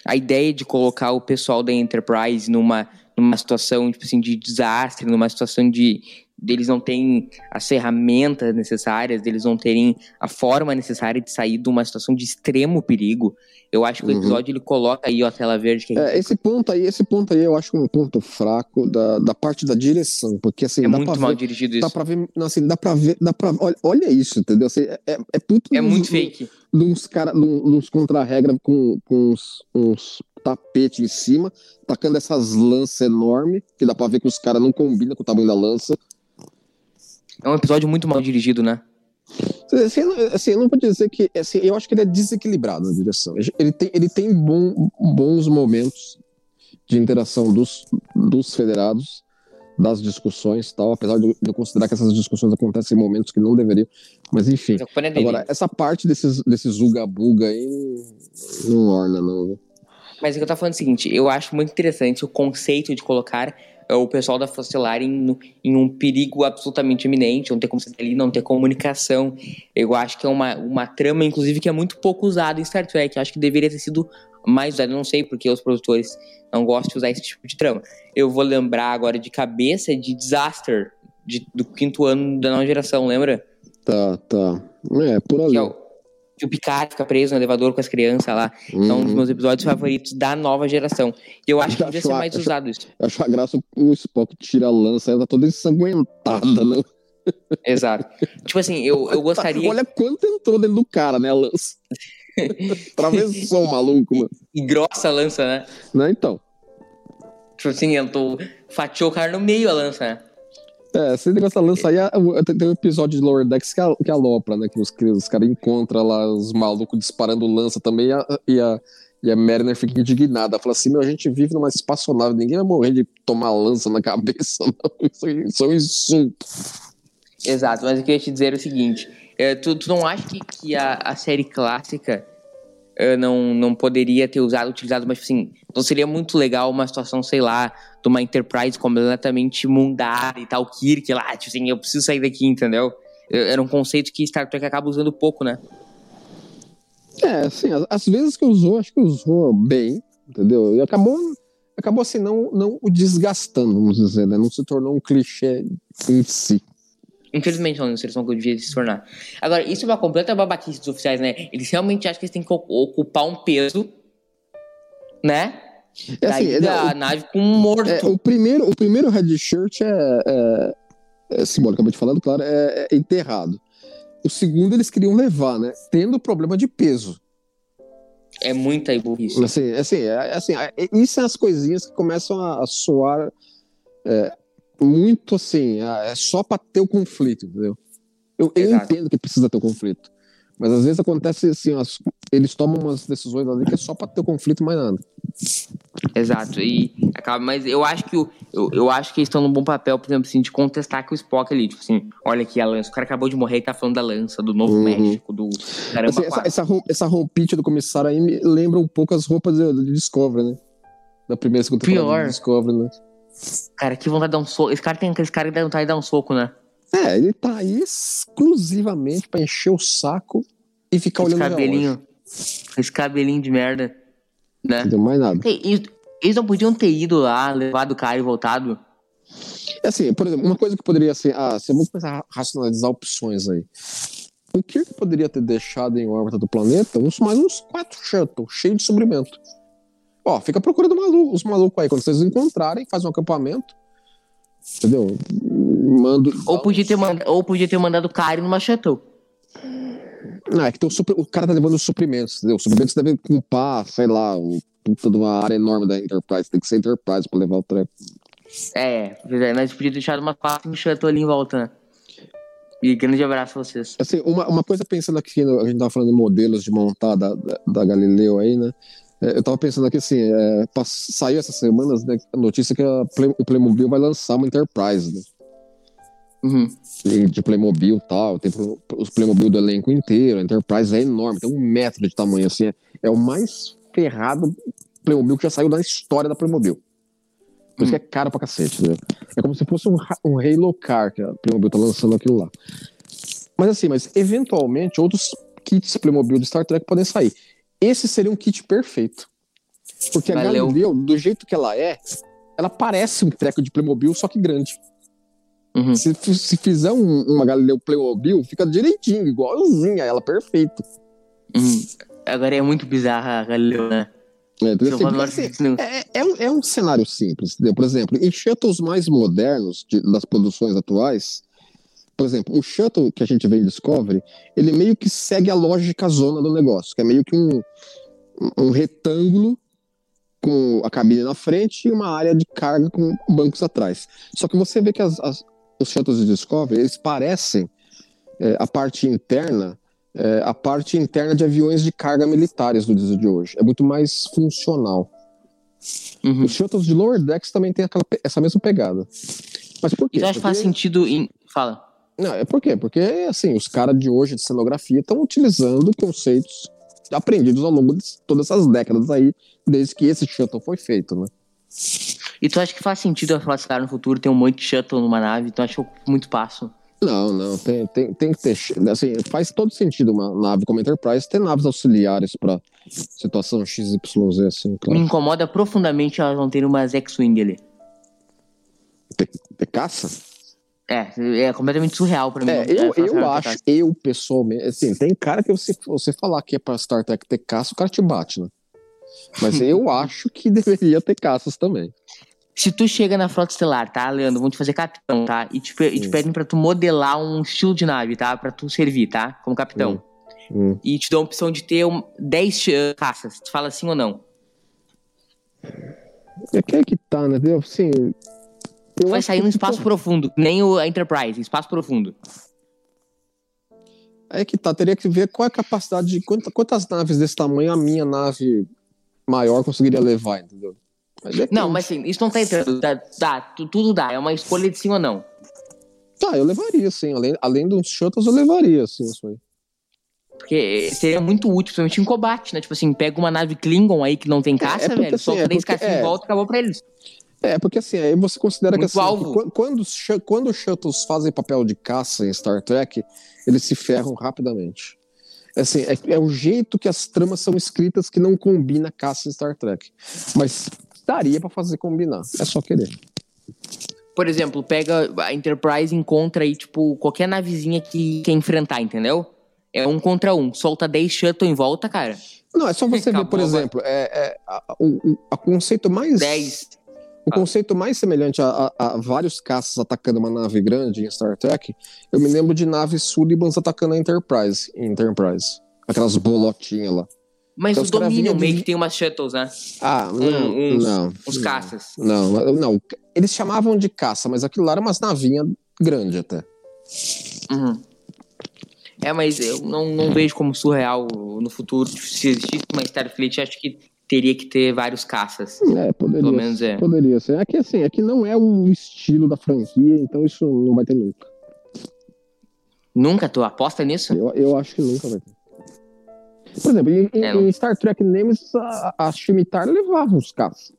A ideia de colocar o pessoal da Enterprise numa, numa situação tipo assim, de desastre, numa situação de, deles não terem as ferramentas necessárias, deles não terem a forma necessária de sair de uma situação de extremo perigo. Eu acho que o uhum. episódio ele coloca aí a tela verde. Que é, esse ponto aí, esse ponto aí eu acho um ponto fraco da, da parte da direção, porque assim é dá muito pra mal ver, dirigido dá isso. Pra ver, assim, dá para ver, dá para olha, olha isso, entendeu? Assim, é, é, é puto é muito fake. Uns cara, uns contra-regra com, com uns, uns tapete em cima, tacando essas lanças enormes, que dá pra ver que os caras não combinam com o tamanho da lança. É um episódio muito mal dirigido, né? Assim, assim, eu não vou dizer que. Assim, eu acho que ele é desequilibrado na direção. Ele tem, ele tem bom, bons momentos de interação dos, dos federados, das discussões tal, apesar de eu considerar que essas discussões acontecem em momentos que não deveriam. Mas enfim. É Agora, essa parte desses, desses uga-buga aí não orna, não. Mas o que eu tava falando é o seguinte: eu acho muito interessante o conceito de colocar é o pessoal da Fostelar em, em, um perigo absolutamente iminente, não ter como sair ali, não ter comunicação. Eu acho que é uma, uma trama, inclusive, que é muito pouco usada em Star Trek. Eu acho que deveria ter sido mais usada. não sei porque os produtores não gostam de usar esse tipo de trama. Eu vou lembrar agora de cabeça de Disaster, de, do quinto ano da nova geração, lembra? Tá, tá. É, por ali. É que o Picard fica preso no elevador com as crianças lá. Uhum. É um dos uhum. meus episódios favoritos da nova geração. E eu acho que devia ser mais acho, usado isso. Eu acho a graça o Spock tira a lança, ela tá toda ensanguentada, né? Exato. tipo assim, eu, eu gostaria. Olha quanto entrou dentro do cara, né, a lança. Atravessou o maluco, mano. E grossa a lança, né? Não, né, então. Tipo assim, eu tô... fatiou o cara no meio a lança, né? É, esse negócio da lança aí, tem um episódio de Lower Decks que, a, que alopra, né? Que os, os caras encontram lá os malucos disparando lança também e a, e a, e a Mariner fica indignada. Fala assim: meu, a gente vive numa espaçonave, ninguém vai morrer de tomar lança na cabeça, não. Isso, isso é um insulto. Exato, mas eu queria te dizer o seguinte: é, tu, tu não acha que, que a, a série clássica não, não poderia ter usado, utilizado, mas assim, não seria muito legal uma situação, sei lá, de uma Enterprise completamente mundada e tal, Kirk lá, tipo assim, eu preciso sair daqui, entendeu? Era um conceito que Star Trek acaba usando pouco, né? É, assim, às vezes que usou, acho que usou bem, entendeu? E acabou, acabou assim, não, não o desgastando, vamos dizer, né? Não se tornou um clichê em si. Infelizmente, não, eles são que devia se tornar. Agora, isso é uma completa babaquice dos oficiais, né? Eles realmente acham que eles têm que ocupar um peso, né? É assim, da é, nave com um morto. É, o, primeiro, o primeiro red shirt é, é, é simbolicamente falando, claro, é, é, enterrado. O segundo eles queriam levar, né? Tendo problema de peso. É muita burrice. Assim, assim, é, assim, é, isso são as coisinhas que começam a, a soar é, muito assim, ah, é só para ter o conflito, entendeu? Eu, eu entendo que precisa ter o conflito. Mas às vezes acontece assim, as, eles tomam umas decisões ali que é só para ter o conflito mais nada. Exato. E acaba, mas eu acho que eu, eu acho que eles estão num bom papel, por exemplo, assim, de contestar que o Spock ali, tipo assim, olha aqui a lança, o cara acabou de morrer e tá falando da lança, do Novo uhum. México, do caramba. Assim, essa, essa, essa roupinha do comissário aí me lembra um pouco as roupas de, de Discovery, né? Da primeira e segunda temporada de Discovery, né? Cara, que vontade de dar um soco. Esse cara tem aqueles caras que dá vontade de dar um soco, né? É, ele tá aí exclusivamente pra encher o saco e ficar esse olhando cabelinho, Esse cabelinho de merda, né? Não deu mais nada. Eles não podiam ter ido lá, levado o cara e voltado? É assim, por exemplo, uma coisa que poderia ser. Ah, você vamos começar a racionalizar opções aí. O Kirk poderia ter deixado em órbita do planeta uns, mais uns quatro shuttles cheios de suprimento. Ó, fica procurando maluco, os malucos aí. Quando vocês encontrarem, faz um acampamento. Entendeu? Mando. Ou podia ter, manda, ou podia ter mandado o cara numa chateau. Não, é que tem o, o cara tá levando os suprimentos, entendeu? Os suprimentos devem culpar, sei lá, o puta de uma área enorme da Enterprise. Tem que ser Enterprise pra levar o treco. É, é, mas podia deixar uma quatro shuttle ali em volta, né? E grande abraço a vocês. Assim, uma, uma coisa pensando aqui, no- a gente tava falando de modelos de montar da, da, da Galileu aí, né? É, Eu tava pensando aqui assim, é, saiu essas semanas né, a notícia que a Play- o Playmobil vai lançar uma Enterprise, né? Uhum. De Playmobil e tal, tem os Playmobil do elenco inteiro, a Enterprise é enorme, tem um metro de tamanho, assim, é, é o mais ferrado Playmobil que já saiu da história da Playmobil. Por isso que é caro pra cacete, né? É como se fosse um, um Halo Car que a Playmobil tá lançando aquilo lá. Mas assim, mas eventualmente outros kits Playmobil de Star Trek podem sair. Esse seria um kit perfeito. Porque a Valeu. Galileu, do jeito que ela é, ela parece um treco de Playmobil, só que grande. Uhum. Se, se fizer um- uma Galileu Playmobil, fica direitinho, igualzinha a ela, perfeito. Uhum. Agora é muito bizarra a Galileu, né? É, Assim, assim, é, é um, é um cenário simples. entendeu? Por exemplo, em shuttles mais modernos de- das produções atuais, por exemplo, o shuttle que a gente vê em Discovery, ele meio que segue a lógica zona do negócio, que é meio que um, um retângulo com a cabine na frente e uma área de carga com bancos atrás. Só que você vê que as- as- os shuttles de Discovery, eles parecem é, a parte interna é, a parte interna de aviões de carga militares do dia de hoje. É muito mais funcional. Uhum. Os shuttles de lower decks também tem aquela essa mesma pegada. Mas por quê? Então acho que faz sentido em. Fala. Não, é por quê? Porque, assim, os caras de hoje de cenografia estão utilizando conceitos aprendidos ao longo de todas essas décadas aí, desde que esse shuttle foi feito, né? E tu acha que faz sentido a Flatscar no futuro ter um monte de shuttle numa nave? Tu acha que ocupa muito espaço? Não, não, tem, tem, tem que ter. Assim, faz todo sentido uma nave como Enterprise ter naves auxiliares para situação XYZ, assim, Me claro. incomoda profundamente elas não terem umas X-Wing ali. Ter, ter caça? É, é completamente surreal pra mim. É, eu, Flatscar eu acho, caça. eu pessoalmente, assim, tem cara que você, você falar que é pra Star Trek ter caça, o cara te bate, né? Mas eu acho que deveria ter caças também. Se tu chega na frota estelar, tá, Leandro? Vão te fazer capitão, tá? E te, e te Hum. pedem pra tu modelar um estilo de nave, tá? Pra tu servir, tá? Como capitão. Hum. E te dão a opção de ter um, 10 ch- caças. Tu fala sim ou não? É que é que tá, né? Assim, eu Vai sair num espaço tipo, profundo, nem o, Enterprise, espaço profundo. É que tá, teria que ver qual é a capacidade de. quanta- quantas naves desse tamanho a minha nave maior conseguiria levar, entendeu? Mas é Não, mas assim, isso não tá entrando. Dá, dá, tu- tudo dá. É uma escolha de sim ou não. Tá, eu levaria, sim. Além, além dos shuttles, eu levaria, sim, isso aí. Porque seria muito útil, principalmente em combate, né? Tipo assim, pega uma nave Klingon aí que não tem caça, é porque velho. assim, Solta é 10 porque- caças é. em volta e acabou pra eles. É, porque assim, aí você considera Muito que assim, que quan- quando, quando os shuttles fazem papel de caça em Star Trek, eles se ferram rapidamente. Assim, é, é o jeito que as tramas são escritas que não combina caça em Star Trek. Mas daria pra fazer combinar. É só querer. Por exemplo, pega a Enterprise e encontra aí, tipo, qualquer navezinha que quer enfrentar, entendeu? É um contra um. Solta 10 shuttle em volta, cara. Não, é só você ver, por Acabou, exemplo, é, é, a, o, o- a conceito mais. 10. O conceito mais semelhante a, a- a vários caças atacando uma nave grande em Star Trek, eu me lembro de naves Sullivans atacando a Enterprise, em Enterprise. Aquelas bolotinhas lá. Mas Então o Dominion meio de- que tem umas shuttles, né? Ah, não, uns- não. Os não, caças. Não, não. Eles chamavam de caça, mas aquilo lá era umas navinhas grandes até. Uhum. É, mas eu não, não vejo como surreal no futuro. Se existisse uma Starfleet, acho que teria que ter vários caças. É, poderia. Pelo menos é. Poderia ser. É que assim, é que não é o estilo da franquia, então isso não vai ter nunca. Nunca? Tu aposta nisso? Eu, eu acho que nunca vai ter. Por exemplo, em, É, em Star Trek Nemesis, a, a Scimitar levava os caças.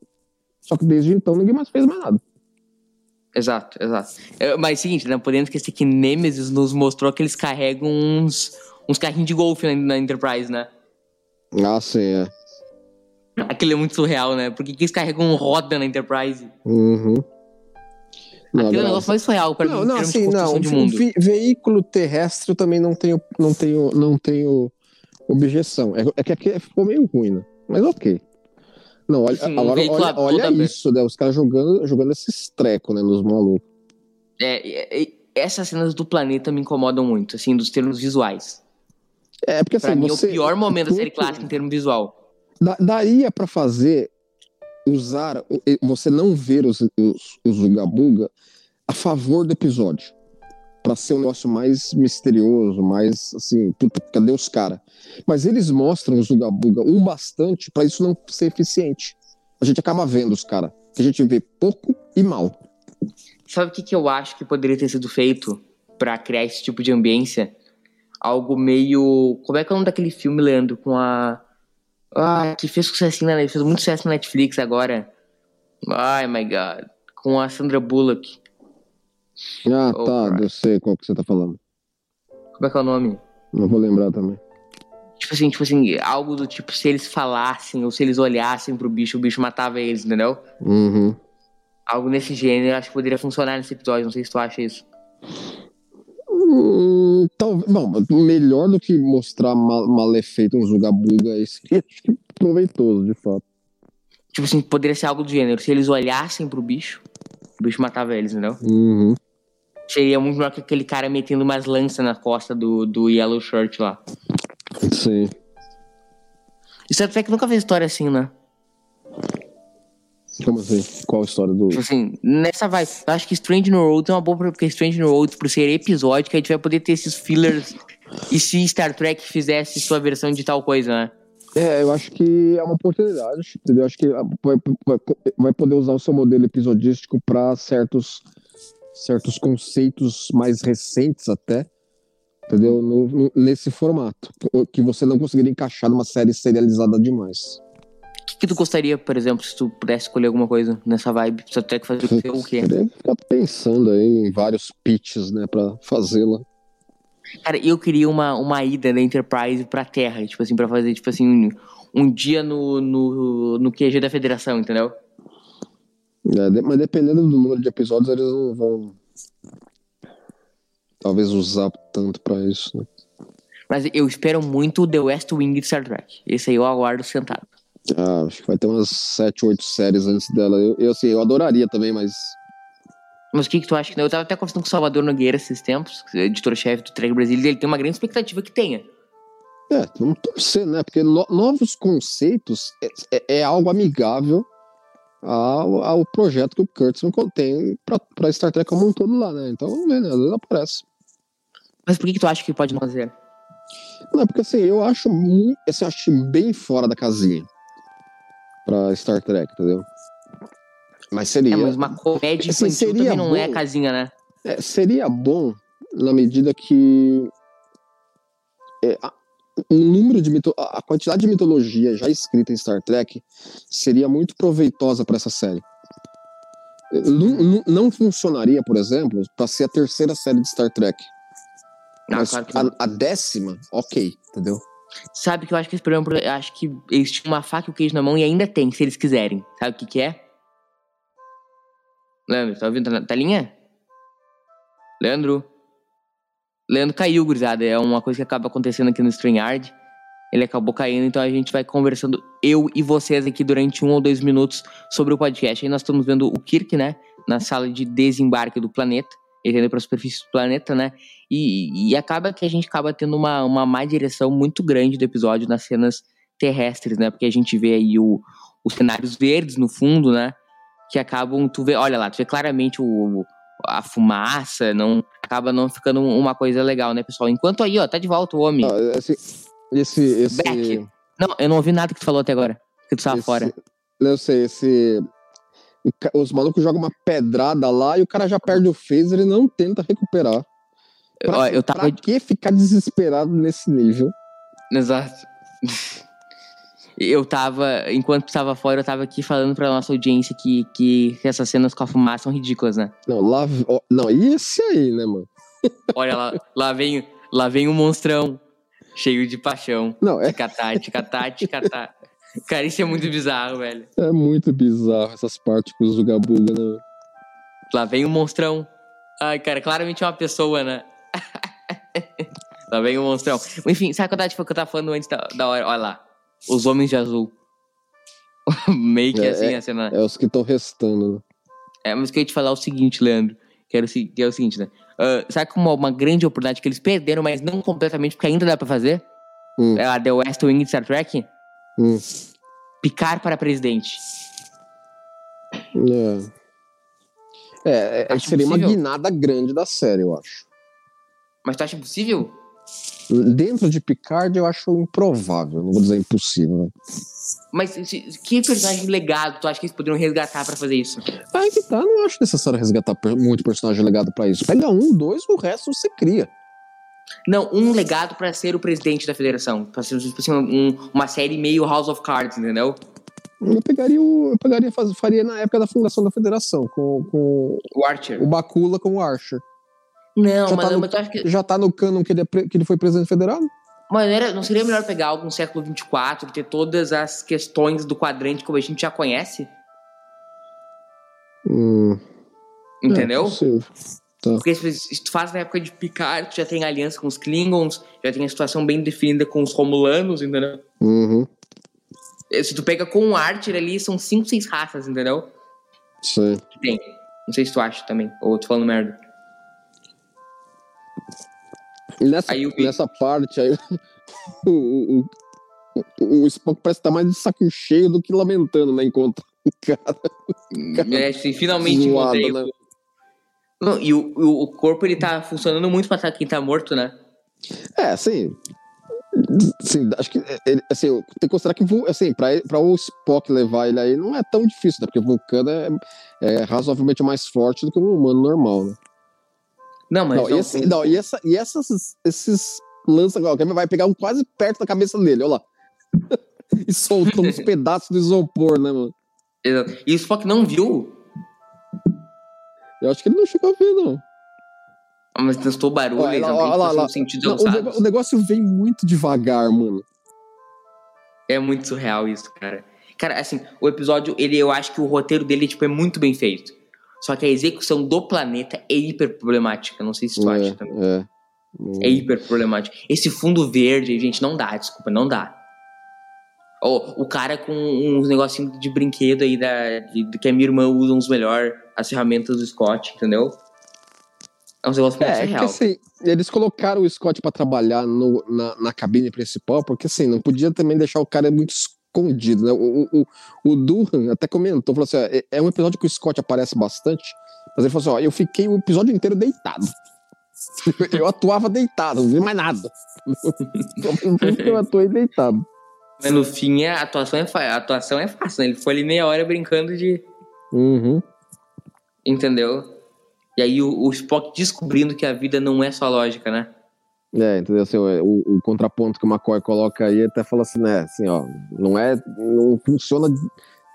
Só que desde então ninguém mais fez mais nada. Exato, exato. É, mas seguinte, não podemos esquecer que Nemesis nos mostrou que eles carregam uns, uns carrinhos de golfe na, na Enterprise, né? Ah, sim, é. Aquilo é muito surreal, né? Por que, que eles carregam um roda na Enterprise? Uhum. Não, Aquilo é o não. negócio mais surreal pra mim, Não, não, assim, não. de mundo. ve- veículo terrestre eu também não tenho, não tenho, não tenho objeção. É, é que aqui ficou meio ruim, né? Mas ok. Não, olha, Sim, um agora, olha, olha isso, né? Os caras jogando, jogando esses trecos, né? Nos malucos. É, é, é, essas cenas do planeta me incomodam muito, assim, dos termos visuais. É, porque Pra assim, mim você. é o pior momento da série clássica em termos visual. Da- daria pra fazer usar, você não ver os, os, os Ugabuga a favor do episódio. Pra ser um negócio mais misterioso, mais assim, puta, cadê os caras? Mas eles mostram os Ugabuga o bastante para isso não ser eficiente. A gente acaba vendo os caras. A gente vê pouco e mal. Sabe o que, que eu acho que poderia ter sido feito para criar esse tipo de ambiência? Algo meio. Como é que é o nome daquele filme, Leandro? Com a. Ah, que fez sucesso na fez muito sucesso na Netflix agora. Ai, my God. Com a Sandra Bullock. Ah, oh, tá, eu sei qual que você tá falando. Como é que é o nome? Não vou lembrar também. Tipo assim, tipo assim, algo do tipo, se eles falassem ou se eles olhassem pro bicho, o bicho matava eles, entendeu? Uhum. Algo nesse gênero, acho que poderia funcionar nesse episódio, não sei se tu acha isso. Hum, talvez, bom, melhor do que mostrar mal, mal efeito um Zugabuga, isso acho que proveitoso, de fato. Tipo assim, poderia ser algo do gênero, se eles olhassem pro bicho, o bicho matava eles, entendeu? Uhum. Seria muito melhor que aquele cara metendo umas lanças na costa do, do Yellow Shirt lá. Sim. Isso até que nunca fez história assim, né? Como assim? Qual a história do. Tipo assim, nessa vai. Eu acho que Strange no Road é uma boa porque Strange no Road, por ser episódio, que a gente vai poder ter esses fillers. E se Star Trek fizesse sua versão de tal coisa, né? É, eu acho que é uma oportunidade, entendeu? Acho que vai, vai, vai poder usar o seu modelo episodístico para certos, certos conceitos mais recentes até, entendeu? No, no, nesse formato, que você não conseguiria encaixar numa série serializada demais. O que, que, tu gostaria, por exemplo, se tu pudesse escolher alguma coisa nessa vibe? Só ter que fazer o quê? Eu ficar pensando aí em vários pitches, né, pra fazê-la. Cara, eu queria uma, uma ida da Enterprise pra Terra, tipo assim, pra fazer, tipo assim, um, um dia no, no, no QG da Federação, entendeu? É, mas dependendo do número de episódios, eles não vão. Talvez usar tanto pra isso, né? Mas eu espero muito The West Wing de Star Trek. Esse aí eu aguardo sentado. Ah, acho que vai ter umas 7, 8 séries antes dela. Eu, eu, assim, eu adoraria também, mas mas o que, que tu acha? Eu tava até conversando com o Salvador Nogueira esses tempos, editor-chefe do Trek Brasil, e ele tem uma grande expectativa que tenha. É, vamos torcer, né? Porque no, novos conceitos é, é, é, algo amigável ao, ao projeto que o Kurtzman tem pra, pra Star Trek como um todo lá, né? Então vamos ver, né? Às vezes aparece. Mas por que, que tu acha que pode não fazer? Não, porque assim, eu acho muito. Assim, eu acho bem fora da casinha pra Star Trek, entendeu? Mas seria. É, mas uma comédia assim, infantil também não é bom, é casinha, né? É, seria bom na medida que. É, a, o número de mito, a quantidade de mitologia já escrita em Star Trek seria muito proveitosa para essa série. Não, não, funcionaria, por exemplo, para ser a terceira série de Star Trek. Ah, Mas claro a, a, décima, ok, entendeu? Sabe que eu acho que esse programa, acho que eles tinham uma faca e o queijo na mão e ainda tem, se eles quiserem. Sabe o que, que é? Leandro, tá ouvindo a telinha? Leandro? Leandro caiu, gurizada. É uma coisa que acaba acontecendo aqui no StreamYard. Ele acabou caindo, então a gente vai conversando, eu e vocês aqui, durante um ou dois minutos sobre o podcast. Aí nós estamos vendo o Kirk, né? Na sala de desembarque do planeta. Indo para a superfície do planeta, né? E, e, acaba que a gente acaba tendo uma, uma má direção muito grande do episódio nas cenas terrestres, né? Porque a gente vê aí o, os cenários verdes no fundo, né? que acabam, tu vê, olha lá, tu vê claramente o, a fumaça, não acaba não ficando uma coisa legal, né, pessoal? Enquanto aí, ó, tá de volta o homem. Ah, esse, esse, esse... Não, eu não ouvi nada que tu falou até agora, que tu tava esse, fora. Eu sei, esse... Os malucos jogam uma pedrada lá e o cara já perde o phaser e não tenta recuperar. Pra, ó, eu tava... pra que ficar desesperado nesse nível? Exato eu tava, enquanto estava fora, eu tava aqui falando pra nossa audiência que, que essas cenas com a fumaça são ridículas, né? Não, lá. Ó, não, e esse aí, né, mano? Olha lá, lá vem, lá vem um monstrão cheio de paixão. Não, é. Ticatá, ticatá, ticatá. Cara, isso é muito bizarro, velho. É muito bizarro essas partículas do Gabuga, né? Lá vem um monstrão. Ai, cara, claramente é uma pessoa, né? lá vem um monstrão. Enfim, sabe quando eu tava falando antes da, da hora? Olha lá. Os Homens de Azul. Meio que é, assim é, a cena. É os que estão restando, né? É, mas eu queria te falar o seguinte, Leandro. Que, era o, que é o seguinte, né? Uh, sabe como uma grande oportunidade que eles perderam, mas não completamente, porque ainda dá pra fazer? Hum. É a The West Wing de Star Trek? Hum. Picar para presidente. É. É, é, é seria uma possível? guinada grande da série, eu acho. Mas tu acha possível? Dentro de Picard, eu acho improvável. Não vou dizer impossível, né? Mas se- que personagem legado tu acha que eles poderiam resgatar pra fazer isso? Aí que tá, não acho necessário resgatar muito personagem legado pra isso. Pega um, dois, o resto você cria. Não, um legado pra ser o presidente da federação. Pra ser tipo assim, um- uma série meio House of Cards, entendeu? Eu pegaria, o, eu pegaria faz- faria na época da fundação da federação, com, com O Archer. o Bakula como o Archer. Não, Já mas, tá no- mas tu acha que. Já tá no canon que ele, é que ele foi presidente federal? Mas não, era- não seria melhor pegar algo no século 24 e ter todas as questões do quadrante como a gente já conhece? Hum, Entendeu? É possível. Porque se, tu faz na época de Picard, tu já tem aliança com os Klingons, já tem a situação bem definida com os Romulanos, entendeu? Uhum, Se tu pega com o Archer ali, são cinco, seis raças, entendeu? sim. Que tem. Não sei se tu acha também, ou tô falando merda. E nessa, Aí nessa parte aí, o, o, o, o Spock parece estar mais de saco cheio do que lamentando, né? Enquanto o cara. É, assim, finalmente Zoado, encontrei né? Não, e o, o, corpo, ele tá funcionando muito pra quem tá morto, né? É, assim. Assim, acho que ele, assim, tem que considerar que assim, pra, pra o Spock levar ele aí não é tão difícil, né? Porque o Vulcano é, é razoavelmente mais forte do que um humano normal, né? Não, mas... Não, e, não, esse- não, e, essa, e essas, esses lança que vai pegar um quase perto da cabeça dele, olha lá. e soltou uns pedaços do isopor, né, mano? Exato. E o Spock não viu, Eu acho que ele não chegou a ver, não. mas testou barulho, Olha lá, olha lá, lá. Não, o, o negócio vem muito devagar, mano. É muito surreal isso, cara. Cara, assim, o episódio, ele, eu acho que o roteiro dele, tipo, é muito bem feito. Só que a execução do planeta é hiper problemática. Não sei se tu acha também. É, é. É hiper problemático. Esse fundo verde, gente, não dá, desculpa, não dá. O, o cara com uns negocinhos de brinquedo aí da, de, de que a minha irmã usa uns melhor, as ferramentas do Scott, entendeu? É um negócio É, é que surreal. assim, eles colocaram o Scott pra trabalhar no- na, na cabine principal, porque assim, não podia também deixar o cara muito escondido, né? O, o, o, Durham até comentou, falou assim: ó, é, é um episódio que o Scott aparece bastante, mas ele falou assim: ó, eu fiquei o episódio inteiro deitado. Eu atuava deitado, não vi mais nada. eu atuei deitado. Mas no fim, a atuação é, a atuação é fácil, né? Ele foi ali meia hora brincando de. Uhum. Entendeu? E aí o, o Spock descobrindo que a vida não é só lógica, né? É, entendeu? Assim, o, o contraponto que o McCoy coloca aí até fala assim, né? Assim, ó, não é. Não funciona.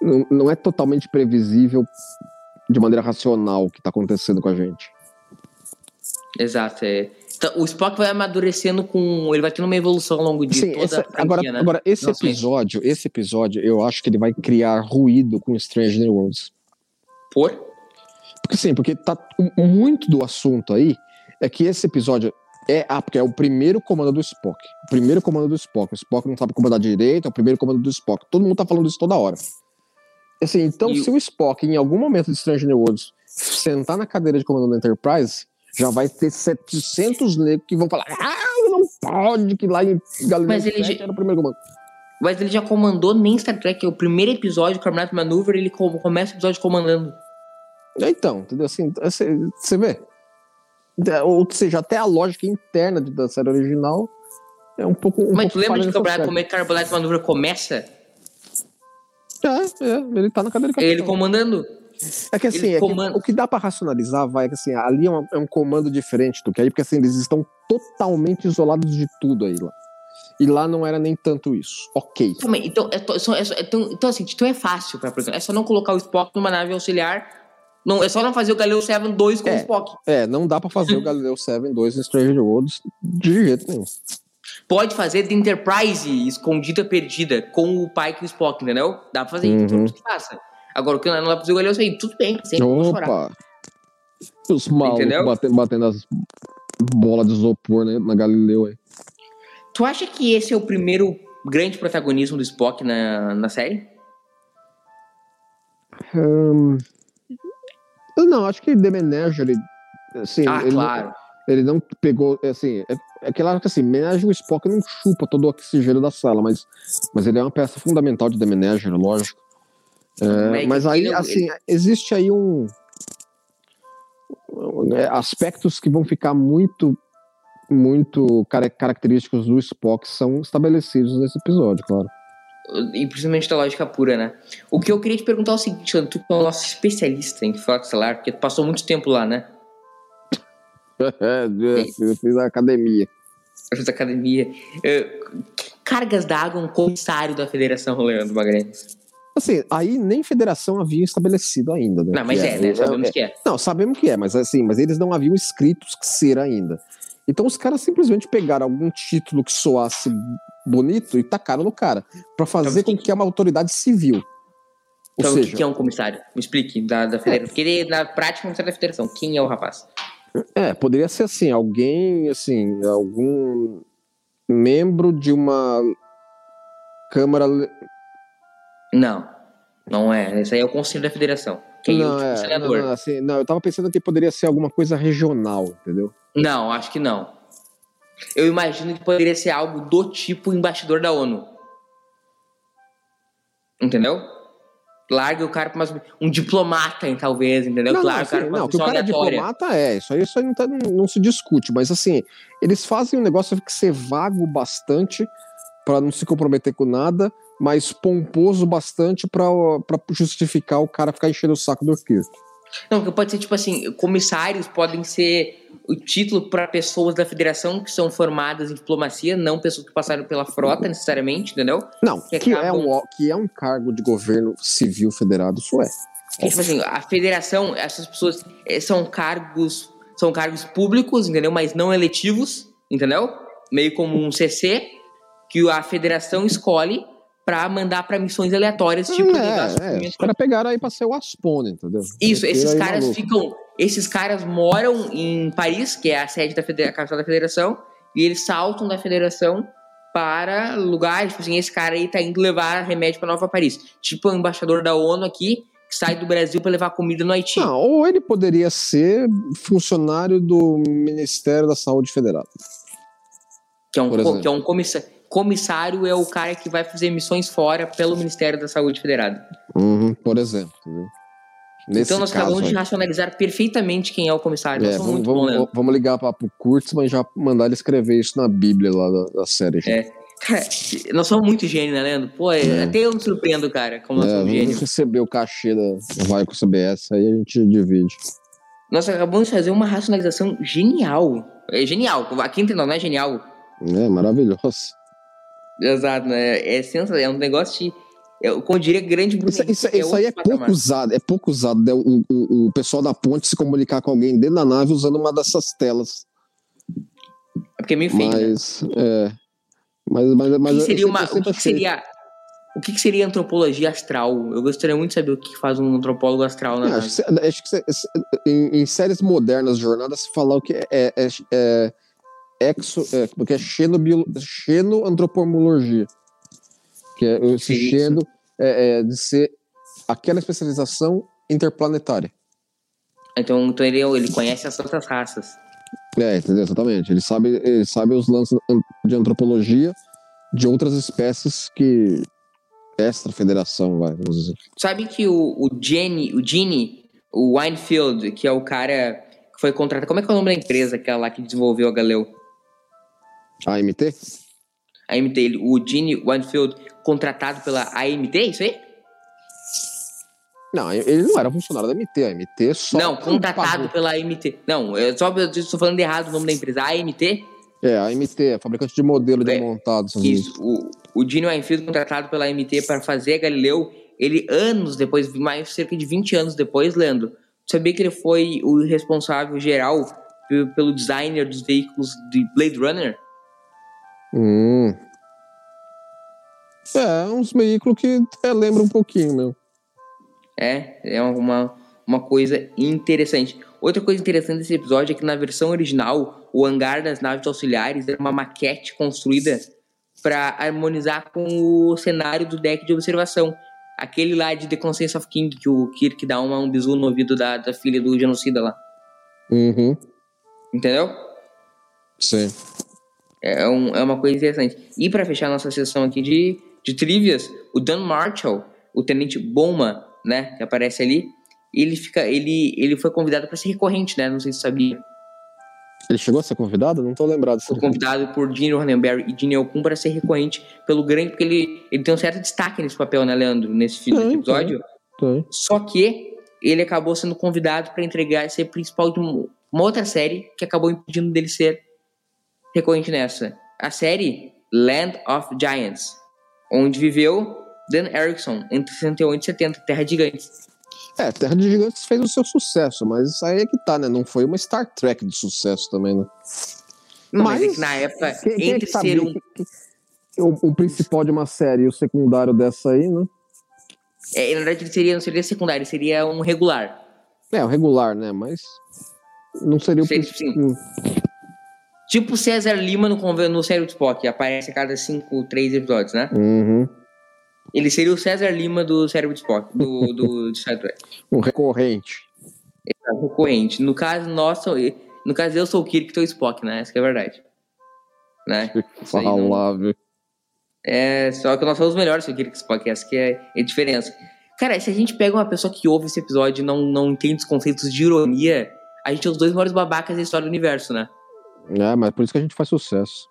Não, não é totalmente previsível de maneira racional o que tá acontecendo com a gente. Exato. É. Então, o Spock vai amadurecendo com. Ele vai tendo uma evolução ao longo de Sim, toda essa- a franquia, agora, né? agora, esse Nossa, episódio, esse episódio, eu acho que ele vai criar ruído com Strange New Worlds. Por? Porque sim, porque tá muito do assunto aí é que esse episódio é, ah, porque é o primeiro comando do Spock. O primeiro comando do Spock. O Spock não sabe comandar direito, é o primeiro comando do Spock. Todo mundo tá falando isso toda hora. Assim, então, E se o Spock, em algum momento de Strange New Worlds, sentar na cadeira de comando da Enterprise, já vai ter 700 negros que vão falar: ah, não pode, que lá em Galileu Mas ele 7 já- era o primeiro comando. Mas ele já comandou nem Star Trek. É o primeiro episódio, Carbonato Maneuver, ele com- começa o episódio comandando. Então, entendeu? Assim, você você vê. É, Ou seja, até a lógica interna de- da série original é um pouco. Um Mas pouco tu lembra de aspecto. como é que Carbonato Maneuver começa? É, é, ele tá na cadeira de É ele comandando. É que assim, é que o que dá pra racionalizar vai que assim, ali é, uma- é um comando diferente do que aí, porque assim, eles estão totalmente isolados de tudo aí lá. E lá não era nem tanto isso. Ok. Calma aí, Então, é, to- só- é só- é tão- então, assim, então é fácil pra produção. É só não colocar o Spock numa nave auxiliar. Não, é só não fazer o Galileu 7 2 com É. o Spock. É, não dá pra fazer o Galileu 7 2 em Stranger Worlds de jeito nenhum. Pode fazer de Enterprise escondida, perdida, com o Pike e o Spock, entendeu? Dá pra fazer Uhum. isso, tudo que faça. Agora, o que não dá pra fazer o Galileu 7, tudo bem, sempre vou chorar. Opa! Os malucos batendo, batendo as bolas de isopor né, na Galileu aí. Tu acha que esse é o primeiro grande protagonismo do Spock na, na série? Hum, eu não, acho que The Menagerie, assim, ah, ele, claro. não, ele não pegou, assim, é, é claro que assim, Menagerie, o Spock não chupa todo o oxigênio da sala, mas, mas ele é uma peça fundamental de The Menagerie, lógico. É, É, mas que aí, ele- assim, existe aí um. né, aspectos que vão ficar muito muito cara- característicos do Spock são estabelecidos nesse episódio, claro. E principalmente da lógica pura, né? O que eu queria te perguntar é o seguinte, Leandro, tu que é o nosso especialista em frota estelar, porque tu passou muito tempo lá, né? É, eu fiz a academia. Eu fiz academia. Eh, que cargas d'água um comissário da Federação, Leandro Magalhães? Assim, aí nem federação havia estabelecido ainda, né? Não, mas Que é, né? Sabemos que é. Não, sabemos que é, mas assim, mas eles não haviam escritos que ser ainda. Então os caras simplesmente pegaram algum título que soasse bonito e tacaram no cara, pra fazer Então, com que é uma autoridade civil. Ou Então, o seja, que que é um comissário? Me explique, da, da Federação. Porque ele, na prática, é um comissário da Federação. Quem é o rapaz? É, poderia ser assim, alguém, assim, algum membro de uma Câmara. Não, não é. Esse aí é o Conselho da Federação. Que aí é o não, tipo é, senador. não, não, assim, não, eu tava pensando que poderia ser alguma coisa regional, entendeu? Não, acho que não. Eu imagino que poderia ser algo do tipo embaixador da ONU. Entendeu? Larga o cara pra umas- um diplomata, hein, talvez, entendeu? Não, Larga não, o cara assim, não, que o cara é diplomata é, isso aí, isso aí não, tá- não- não se discute, mas assim, eles fazem um negócio que ser vago bastante pra não se comprometer com nada, mas pomposo bastante pra justificar o cara ficar enchendo o saco do Kirk. Não, porque pode ser tipo assim, comissários podem ser o título para pessoas da federação que são formadas em diplomacia, não pessoas que passaram pela frota necessariamente, entendeu? Não, Que que, é acabam- um, que é um cargo de governo civil federado, isso é. Porque, tipo assim, a federação, essas pessoas eh, são cargos, são cargos públicos, entendeu? Mas não eletivos, entendeu? Meio como um CC que a federação escolhe pra mandar pra missões aleatórias, tipo é, é, os caras pegaram aí pra ser o Aspone, entendeu? Isso, esses caras maluco. ficam. Esses caras moram em Paris, que é a sede da federa- a capital da federação, e eles saltam da federação para lugares, tipo assim, esse cara aí tá indo levar remédio pra Nova Paris. Tipo o embaixador da ONU aqui, que sai do Brasil para levar comida no Haiti. Não, ou ele poderia ser funcionário do Ministério da Saúde Federal. que é um, que é um comissário. Comissário é o cara que vai fazer missões fora pelo Ministério da Saúde Federado. Uhum, por exemplo. Nesse então nós acabamos de aí. racionalizar perfeitamente quem é o comissário. É, vamos, vamos, vamos ligar para o Kurtzman e já mandar ele escrever isso na Bíblia lá da, da série. É. Cara, nós somos muito gênio, né, Leandro? Pô, até eu me surpreendo, cara, como nós É, somos gênios. receber o cachê da Vai com o CBS, aí a gente divide. Nós acabamos de fazer uma racionalização genial. É genial. Aqui entre nós não é genial. É maravilhoso. Exato, né? É sensacional. É um negócio de. Eu, como diria, grande Isso, isso- isso aí é pouco usado, é pouco usado, né? o, o, o pessoal da ponte se comunicar com alguém dentro da nave usando uma dessas telas. É porque é meio feio. né? Mas, é, mas, mas, O mas que eu seria uma. O que, que seria. O que, que seria antropologia astral? Eu gostaria muito de saber o que faz um antropólogo astral na É, acho que, acho que em, em séries modernas, jornadas, se falar o que é, é, é, é exo, é, porque é xenobio- xenoantropomologia. Que é esse Sim, xeno é, é de ser aquela especialização interplanetária. Então, então ele, ele conhece as outras raças. É, entendeu? Exatamente. Ele sabe, ele sabe os lances an- de antropologia de outras espécies que. Extra federação, vai, vamos dizer. Sabe que o, o Jenny, o Gene, o Winefield, que é o cara que foi contratado. Como é que é o nome da empresa aquela lá que desenvolveu a Galeu? AMT? A AMT, o Gene Winefield, contratado pela AMT, é isso aí? Não, ele não era funcionário da AMT. A AMT só. não, contratado pagou. pela AMT. Não, eu só estou falando errado o nome da empresa. A AMT, É, a AMT, é fabricante de modelo de É, isso. O, o Gene Winefield, contratado pela AMT para fazer a Galileu, ele anos depois, mais cerca de 20 anos depois, Leandro, sabia que ele foi o responsável geral pe- pelo designer dos veículos de Blade Runner? Hum. É, uns veículos que é, lembra um pouquinho, meu. É, é uma, uma coisa interessante. Outra coisa interessante desse episódio é que na versão original, o hangar das naves auxiliares era uma maquete construída para harmonizar com o cenário do deck de observação. Aquele lá de The Conscience of King, que o Kirk dá uma, um bisu no ouvido da, da filha do genocida lá. Uhum. Entendeu? Sim. É, um- é uma coisa interessante. E para fechar nossa sessão aqui de, de trivias, o Dan Marshall o Tenente Bowman, né, que aparece ali, ele fica, ele, ele foi convidado para ser recorrente, né? Não sei se sabia. Ele chegou a ser convidado? Não tô lembrado. Foi convidado por Gene Roddenberry e Gene Okun para ser recorrente pelo grande, porque ele, ele tem um certo destaque nesse papel, né, Leandro, nesse filme, nesse episódio. Tem. Só que ele acabou sendo convidado para entregar ser principal de um- uma outra série que acabou impedindo dele ser recorrente nessa. A série Land of Giants, onde viveu Dan Erickson entre 68 e 70, Terra de Gigantes. É, Terra de Gigantes fez o seu sucesso, mas isso aí é que tá, né? Não foi uma Star Trek de sucesso também, né? Não, mas, Mas é que na época, Quem, quem é entre ser um. o, o principal de uma série e o secundário dessa aí, né? É, na verdade, ele seria, não seria secundário, seria um regular. É, o regular, né? Mas não seria o principal. Tipo César Lima no, no série do Spock, aparece a cada 5, 3 episódios, né? Uhum. Ele seria o César Lima do cérebro de Spock, do, do de Star Trek. Um recorrente. Recorrente. No caso, nosso, no caso, eu sou o Kirk e tu é o Spock, né? Essa que é a verdade. Né? Não- Falável. É, só que nós somos melhores que o Kirk e o Spock, essa que é a diferença. Cara, se a gente pega uma pessoa que ouve esse episódio e não, não entende os conceitos de ironia, a gente é os dois maiores babacas da história do universo, né? É, mas por isso que a gente faz sucesso.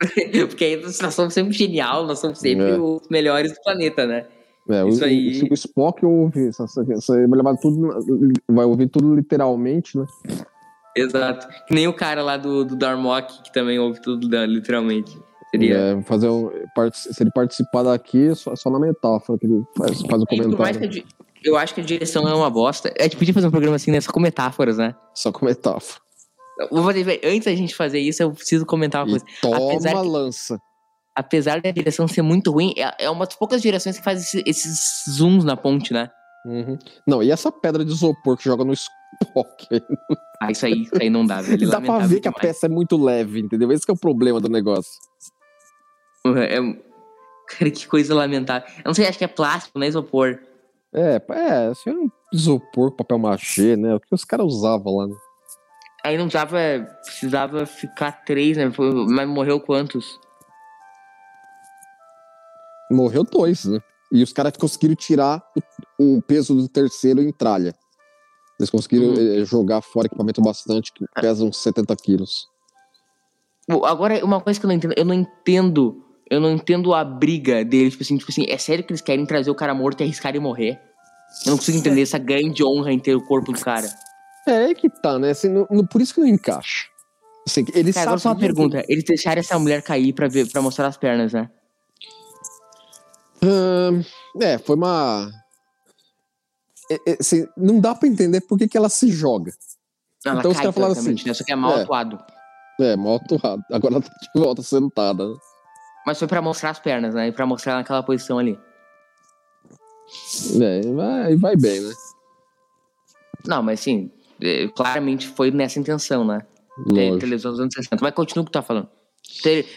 Porque aí nós somos sempre genial, nós somos sempre É. os melhores do planeta, né? É, Isso o, aí- Se o Spock ouve, essa, essa, essa- vai levar tudo, vai ouvir tudo literalmente, né? Exato. Que nem o cara lá do, do Darmok, que também ouve tudo da- literalmente. Seria. É, fazer um, se ele participar daqui, é só, só na metáfora que ele faz, faz o comentário. eu acho que a direção é uma bosta. A gente podia fazer um programa assim, né? Só com metáforas, né? Só com metáfora. Vou fazer, antes da gente fazer isso, eu preciso comentar uma E coisa. toma Apesar que- lança. Apesar da direção ser muito ruim, é, é uma das poucas direções que faz esse- esses zooms na ponte, né? Uhum. Não, e essa pedra de isopor que joga no Spock? Ah, isso aí, isso aí não dá, velho. Dá pra ver que a demais. peça é muito leve, entendeu? Esse que é o problema do negócio. É, cara, que coisa lamentável. Eu não sei, acho que é plástico, não é isopor. É, é, assim, é um isopor, papel machê, né? O que os caras usavam lá. Né? Aí não precisava, precisava ficar três, né? Mas morreu quantos? Morreu dois, né? E os caras conseguiram tirar o, o peso do terceiro em tralha. Eles conseguiram Uhum. eh, jogar fora equipamento bastante, que pesa uns 70 quilos. Bom, Agora, uma coisa que eu não entendo, eu não entendo, eu não entendo a briga deles, tipo assim, tipo assim, é sério que eles querem trazer o cara morto e arriscar ele morrer? Eu não consigo entender essa grande honra em ter o corpo do cara. É que tá, né? Assim, não- não- por isso que não encaixa. Assim, eles Cara, agora só uma pergunta, eles deixaram essa mulher cair pra, ver, pra mostrar as pernas, né? Ahn, é, foi uma. é, é, assim, não dá pra entender por que, que ela se joga. Não, Então os caras falaram teoricamente, assim, né? Só que é mal é. atuado. É, mal atuado. Agora ela tá de volta sentada. Mas foi pra mostrar as pernas, né? E pra mostrar ela naquela posição ali. É, vai, vai bem, né? Não, mas sim, claramente foi nessa intenção, né? Lógico. televisão dos anos 60. Mas continua o que tu tá falando.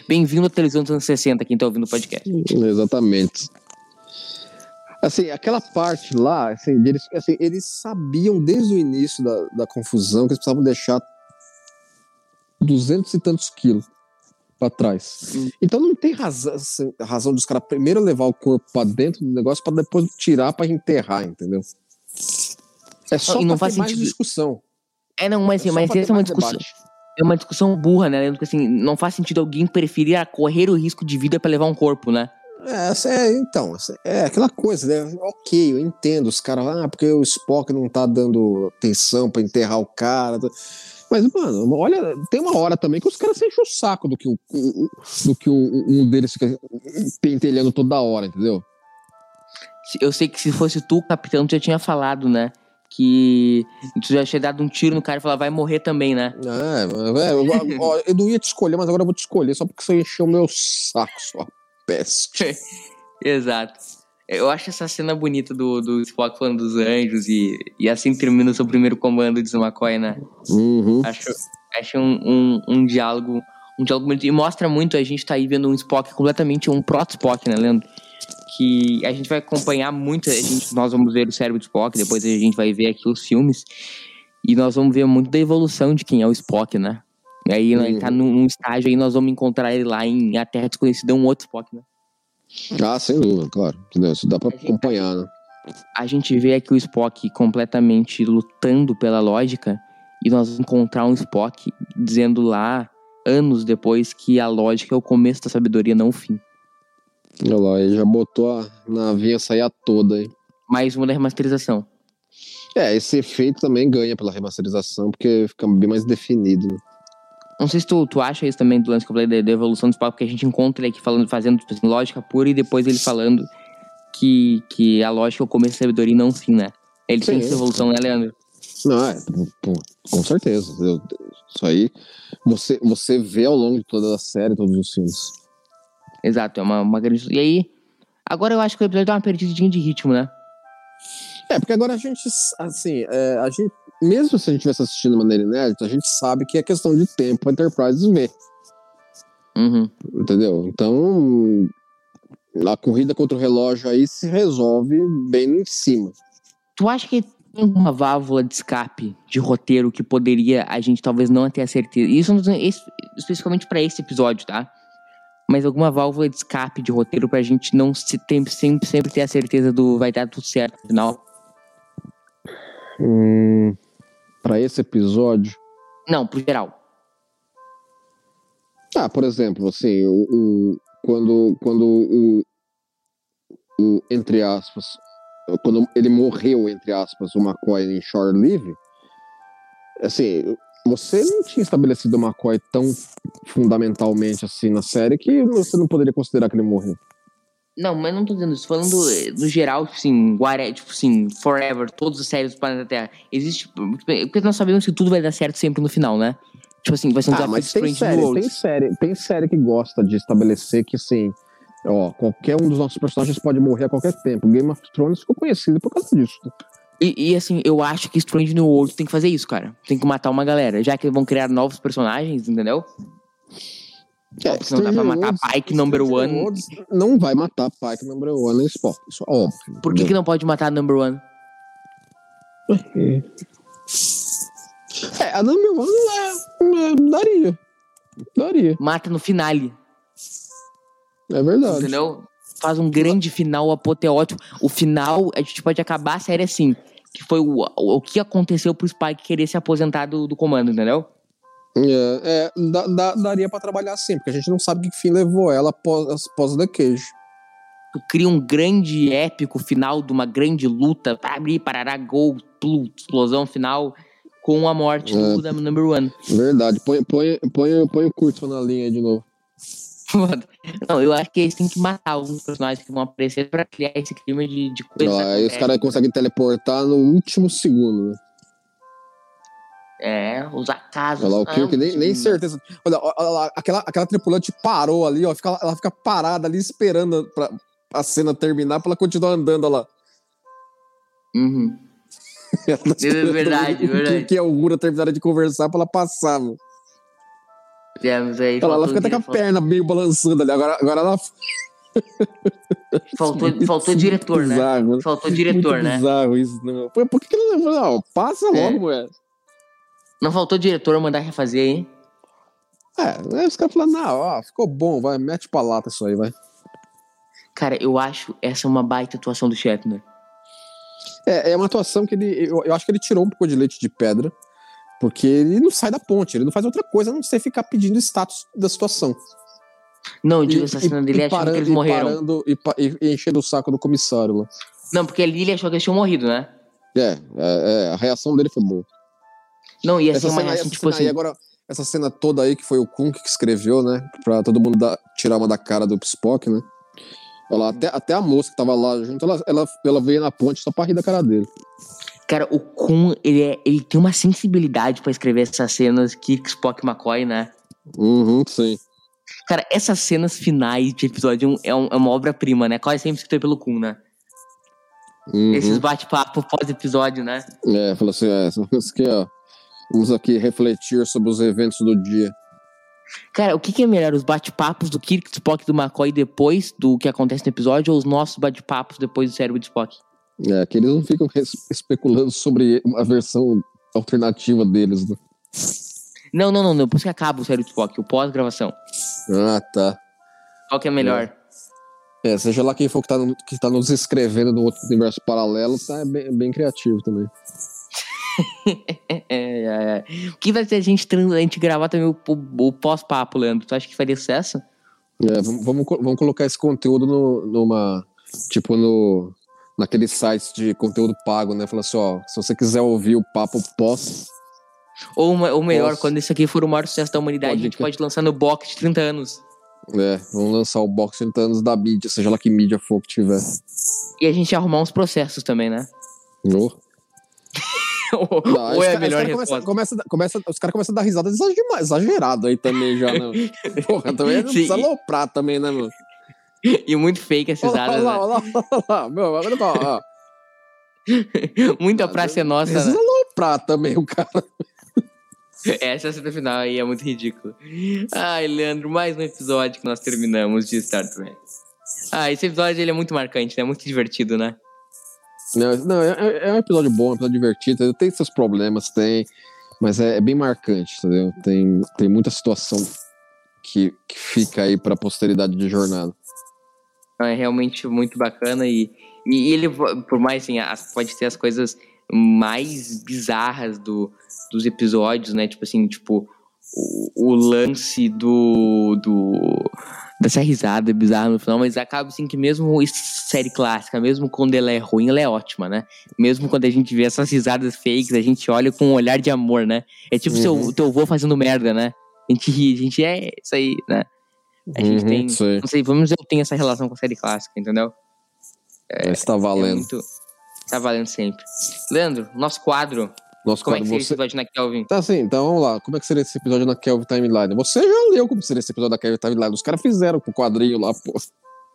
Bem-vindo à televisão dos anos 60, quem tá ouvindo o podcast. Exatamente. Assim, aquela parte lá, assim, eles, assim, eles sabiam desde o início da, da confusão que eles precisavam deixar duzentos e tantos quilos pra trás. Hum. Então não tem razão, assim, razão dos caras primeiro levar o corpo pra dentro do negócio pra depois tirar pra enterrar, entendeu? É só e não faz ter mais sentido. discussão. É, não, mas, É assim, mas essa é uma discussão. debate. É uma discussão burra, né? Porque assim, não faz sentido alguém preferir correr o risco de vida pra levar um corpo, né? É, é, então, essa- é aquela coisa, né? Ok, eu entendo. Os caras, ah, porque o Spock não tá dando atenção pra enterrar o cara. tá- Mas, mano, olha, tem uma hora também que os caras se enchem o saco do que, o, do que o- um deles fica pentelhando toda hora, entendeu? Eu sei que se fosse tu, capitão, tu já tinha falado, né? Que tu já tinha dado um tiro no cara e falou, vai morrer também, né? É, é, eu, ó, eu não ia te escolher, mas agora eu vou te escolher só porque você encheu o meu saco, sua peste. Exato. Eu acho essa cena bonita do, do Spock falando dos anjos e, e assim termina o seu primeiro comando de McCoy, né? Uhum. Acho, acho um, um, um diálogo um diálogo bonito. E mostra muito, a gente tá aí vendo um Spock completamente, um proto-Spock, né, Leandro? Que a gente vai acompanhar muito, a gente, nós vamos ver o cérebro de Spock, depois a gente vai ver aqui os filmes. E nós vamos ver muito da evolução de quem é o Spock, né? E aí ele tá num, estágio aí, nós vamos encontrar ele lá em A Terra Desconhecida, um outro Spock, né? Ah, sem dúvida, claro. Isso dá pra acompanhar, né? A gente vê aqui o Spock completamente lutando pela lógica e nós vamos encontrar um Spock dizendo lá, anos depois, que a lógica é o começo da sabedoria, não o fim. Olha lá, ele já botou a navinha sair toda aí. Mais uma da remasterização. É, esse efeito também ganha pela remasterização, porque fica bem mais definido. Né? Não sei se tu, tu acha isso também do lance que eu falei da, da evolução do Spock, porque a gente encontra ele aqui falando, fazendo tipo assim, lógica pura e depois ele falando que, que a lógica é o começo da sabedoria e não o fim, né? Ele Sim. tem essa evolução, né, Leandro? Não, é, com certeza. Eu- isso aí você, você vê ao longo de toda a série, todos os filmes. Exato, é uma, uma grande. E aí, agora eu acho que o episódio dá uma perdidinha de ritmo, né? É, porque agora a gente, assim, é, a gente, mesmo se a gente estivesse assistindo de maneira inédita, a gente sabe que é questão de tempo a Enterprise ver, Uhum. entendeu? Então, a corrida contra o relógio aí se resolve bem em cima. Tu acha que tem uma válvula de escape de roteiro que poderia a gente talvez não ter a certeza? Isso es- especificamente pra esse episódio, tá? Mas alguma válvula de escape de roteiro pra gente não se tem, sempre, sempre ter a certeza do vai dar tudo certo no final? Hum, para esse episódio, Não, pro geral. Ah, por exemplo, assim, o, o- quando, quando o, o, entre aspas, quando ele morreu, entre aspas, o McCoy em Shore Leave, assim, você não tinha estabelecido o McCoy tão fundamentalmente assim na série que você não poderia considerar que ele morreu. Não, mas não tô dizendo isso. Falando eh, no geral, tipo assim, whatever, tipo assim, forever, todas as séries do planeta Terra. Existe. Porque nós sabemos que tudo vai dar certo sempre no final, né? Tipo assim, vai ser um Ah, desafio mas tem série, tem série, tem série que gosta de estabelecer que, assim, ó, qualquer um dos nossos personagens pode morrer a qualquer tempo. Game of Thrones ficou conhecido por causa disso. E, e, assim, eu acho que Strange New Worlds tem que fazer isso, cara. Tem que matar uma galera. Já que vão criar novos personagens, entendeu? É, Não dá pra matar Pike number Stranger one. Worlds não vai matar Pike number one nem Spock. Isso é óbvio. Por que, que não pode matar a number one? É, a number one é, é, daria. Daria. Mata no finale, É verdade. entendeu? Faz um grande final apoteótico. O final, a gente pode acabar a série assim. Que foi o, o, o que aconteceu pro Spike querer se aposentar do, do comando, entendeu? É, é, dá- dá- daria pra trabalhar assim, porque a gente não sabe que fim levou ela após, após The Cage. Tu cria um grande épico final de uma grande luta, para abrir, parará, gol, plu, explosão final, com a morte do, É. da number one. Verdade. Põe, põe, põe, põe o Kurtzman na linha de novo. Não, eu acho que eles têm que matar alguns personagens que vão aparecer pra criar esse clima de, de coisa. Aí os caras conseguem teleportar no último segundo. Né? É, os acasos. Olha lá, o Kirk nem, nem certeza. Olha, olha lá, aquela, aquela tripulante parou ali, ó. Fica, ela fica parada ali esperando pra, a cena terminar pra ela continuar andando, olha lá. Uhum. Ela tá esperando verdade, verdade. Kirk e a Uhura terminarem de conversar pra ela passar, mano. É, mas aí Ela, fica até com a faltou, perna meio balançando ali. Agora, agora ela. faltou, faltou diretor, né? Bizarro, Faltou diretor, né? bizarro isso. Não. Pô, Por que, que não passa logo, É. mulher. Não faltou diretor mandar refazer, hein? É, aí os caras falam, não, ó, ficou bom, vai, mete pra lata isso aí, vai. Cara, eu acho essa uma baita atuação do Shatner. É, é uma atuação que ele. Eu, eu acho que ele tirou um pouco de leite de pedra, porque ele não sai da ponte, ele não faz outra coisa a não ser ficar pedindo status da situação. Não, eu digo essa cena dele achando que eles e morreram. parando e, pa- e, e enchendo o saco do comissário lá. Não, porque ali ele achou que eles tinham morrido, né? É, é, é, a reação dele foi boa. Não, ia ser Essa cena, essa tipo cena assim. agora, essa cena toda aí que foi o Kunk que escreveu, né? Pra todo mundo dar- tirar uma da cara do Spock, né? Olha lá, até, até a moça que tava lá junto, ela, ela, ela veio na ponte só pra rir da cara dele. Cara, o Kun, ele, é, ele tem uma sensibilidade pra escrever essas cenas Kirk, Spock e McCoy, né? Uhum, sim. Cara, essas cenas finais de episódio é, um- é uma obra-prima, né? Quase sempre escrito pelo Kun, né? Uhum. Esses bate-papo pós-episódio, né? É, falou assim, é, isso aqui, ó. Vamos aqui refletir sobre os eventos do dia. Cara, o que, que é melhor? Os bate-papos do Kirk, do Spock e do McCoy depois do que acontece no episódio ou os nossos bate-papos depois do cérebro de Spock? É, que eles não ficam especulando sobre uma versão alternativa deles, né? Não, não, não, não. Depois que acaba o cérebro de Spock, o pós-gravação. Ah, tá. Qual que é melhor? É, seja lá quem for que tá, no- que tá nos escrevendo no outro universo paralelo, tá bem, bem criativo também. É. O que vai ser a gente, a gente gravar também o, o- o pós-papo, Leandro? Tu acha que faria sucesso? É, vamos, vamos, vamos colocar esse conteúdo no, numa. Tipo, no. Naqueles sites de conteúdo pago, né? Falar assim, ó, se você quiser ouvir o papo pós, Ou, uma- ou melhor, Posso. quando isso aqui for o maior sucesso da humanidade, Pode a gente pode lançar no box de 30 anos. é, vamos lançar o box 30 anos da mídia, seja lá que mídia for que tiver. E a gente arrumar uns processos também, né? No. Ou Não, é a melhor resposta. começa, começa- os caras começam a dar risada exagerado aí também já, né? Porra, também não precisa aloprar também, né, meu? E muito fake essa Olha lá, risada, olha lá, olha lá, olha lá, meu, olha lá, ó. Muita praça é nossa, Precisa né? aloprar também o cara. Essa cena final aí é muito ridícula. Ai, Leandro, mais um episódio que nós terminamos de Star Trek. Ah, esse episódio ele é muito marcante, né? Muito divertido, né? Não, não é, é um episódio bom, é um episódio divertido. Tem seus problemas, tem, mas é, é bem marcante, entendeu? Tem, tem muita situação que, que fica aí pra posteridade de jornada. É realmente muito bacana e, e ele, por mais assim, as, pode ter as coisas mais bizarras do, dos episódios, né? Tipo assim, tipo, o, o lance do, do. Dessa risada bizarra no final, mas acaba assim que mesmo série clássica, mesmo quando ela é ruim, ela é ótima, né? Mesmo quando a gente vê essas risadas fakes, a gente olha com um olhar de amor, né? É tipo seu, Uhum. teu avô fazendo merda, né? A gente ri, a gente é isso aí, né? A gente Uhum, tem. sei. Não sei, vamos dizer, eu tenho essa relação com a série clássica, entendeu? Mas tá É valendo. muito. Tá valendo sempre. Leandro, nosso quadro. Nosso Como é que seria esse você... episódio na Kelvin? Tá assim, então vamos lá. Como é que seria esse episódio na Kelvin Timeline? Você já leu como seria esse episódio da Kelvin Timeline. Os caras fizeram com o quadrinho lá, pô.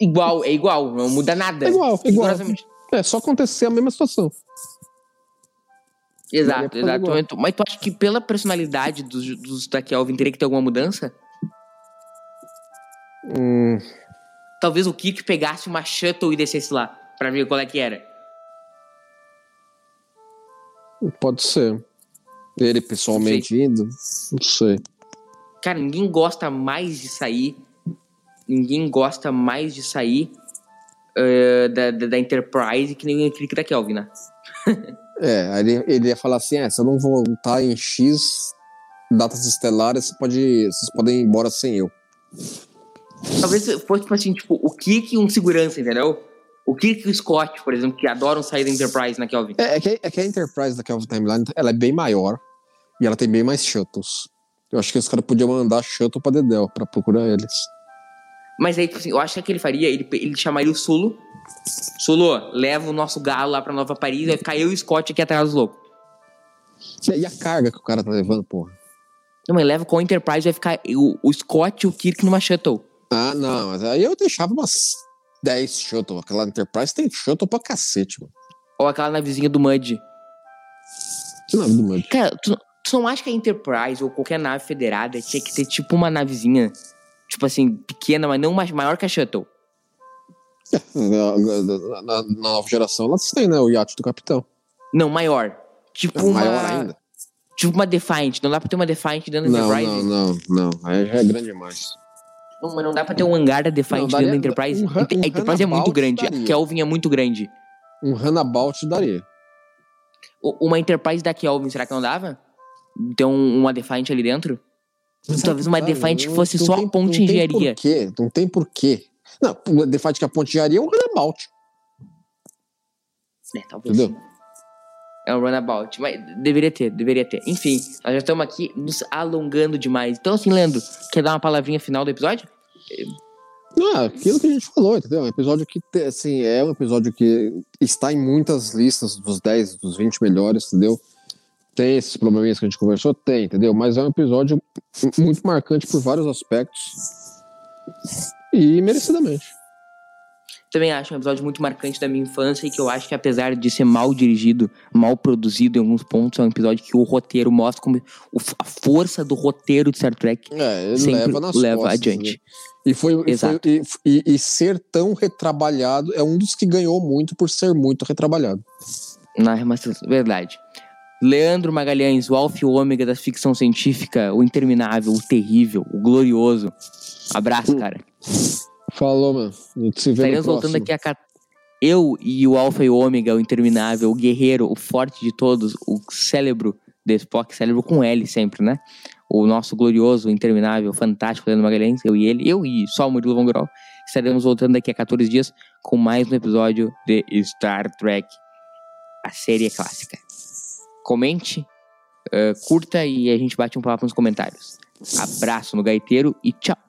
Igual, é igual, não muda nada. É igual, é igual. É só acontecer a mesma situação. Exato, exato. Mas tu- Mas tu acha que pela personalidade dos, dos da Kelvin teria que ter alguma mudança? Hum, Talvez o Kirk pegasse uma shuttle e descesse lá, pra ver qual é que era. Pode ser. Ele pessoalmente indo? Não sei. Cara, ninguém gosta mais de sair. Ninguém gosta mais de sair eh, da, da, da Enterprise que nem o Kirk da Kelvin, né? É, aí ele, ele ia falar assim: é, se eu não voltar em X datas estelares, você pode, vocês podem ir embora sem eu. Talvez fosse tipo assim, tipo, o Kirk e um segurança, entendeu? O Kirk e o Scott, por exemplo, que adoram sair da Enterprise na Kelvin. É, é que, é que a Enterprise da Kelvin Timeline ela é bem maior e ela tem bem mais shuttles. Eu acho que os caras podiam mandar shuttle pra Dedel pra procurar eles. Mas aí, tipo assim, eu acho que o que ele faria, ele, ele chamaria o Sulo. Sulo, leva o nosso galo lá pra Nova Paris, vai ficar eu e o Scott aqui atrás dos loucos. E a carga que o cara tá levando, porra? Não, mas leva com a Enterprise, vai ficar o, o Scott e o Kirk numa shuttle. Ah, não, mas aí eu deixava umas 10 shuttle. Aquela Enterprise tem shuttle pra cacete, mano. Ou aquela navezinha do Mud. Que nave do Mud. Cara, tu, tu não acha que a Enterprise ou qualquer nave federada tinha que ter tipo uma navezinha, tipo assim, pequena, mas não mais maior que a shuttle? Na, na- na- na nova geração, elas têm, né? O iate do capitão. Não, maior. Tipo uma. Maior ainda. Tipo uma Defiant. Não dá pra ter uma Defiant dentro da Enterprise? não, não, não. Aí já é grande demais. Não, mas não dá pra ter um hangar da Defiant Não, dentro da Enterprise? um um a Enterprise é muito grande. daria. A Kelvin é muito grande. Um Runabout daria. O- Uma Enterprise da Kelvin, será que não dava? Ter um- uma Defiant ali dentro? Talvez uma Cara, Defiant não- fosse não só tem- a ponte não de tem engenharia. porquê, Não tem porquê. Não, o Defiant que a ponte de engenharia é um Runabout. É, talvez. Entendeu? É um runabout. Mas deveria ter, deveria ter. Enfim, nós já estamos aqui nos alongando demais. Então, assim, Leandro, quer dar uma palavrinha final do episódio? É aquilo que a gente falou, entendeu? É um episódio que, assim, é um episódio que está em muitas listas dos 10, dos 20 melhores, entendeu? Tem esses probleminhas que a gente conversou? Tem, entendeu? Mas é um episódio muito marcante por vários aspectos. E merecidamente. Também acho um episódio muito marcante da minha infância e que eu acho que, apesar de ser mal dirigido, mal produzido em alguns pontos, é um episódio que o roteiro mostra como a força do roteiro de Star Trek É, sempre leva nas leva costas, adiante. né? E, foi, e, foi Exato. e, e- e ser tão retrabalhado é um dos que ganhou muito por ser muito retrabalhado. Na remaster- verdade. Leandro Magalhães, o alfa e ômega da ficção científica, o interminável, o terrível, o glorioso. Abraço, cara. Falou, mano. Se vê Estaremos voltando daqui a. Eu e o Alpha e o Ômega, o interminável, o guerreiro, o forte de todos, o cérebro de Spock, cérebro com L sempre, né? O nosso glorioso, interminável, fantástico Leandro Magalhães, eu e ele, eu e só o Murilo Von Grol, estaremos voltando daqui a 14 dias com mais um episódio de Star Trek, a série clássica. Comente, eh, curta e a gente bate um papo nos comentários. Abraço no gaiteiro e tchau!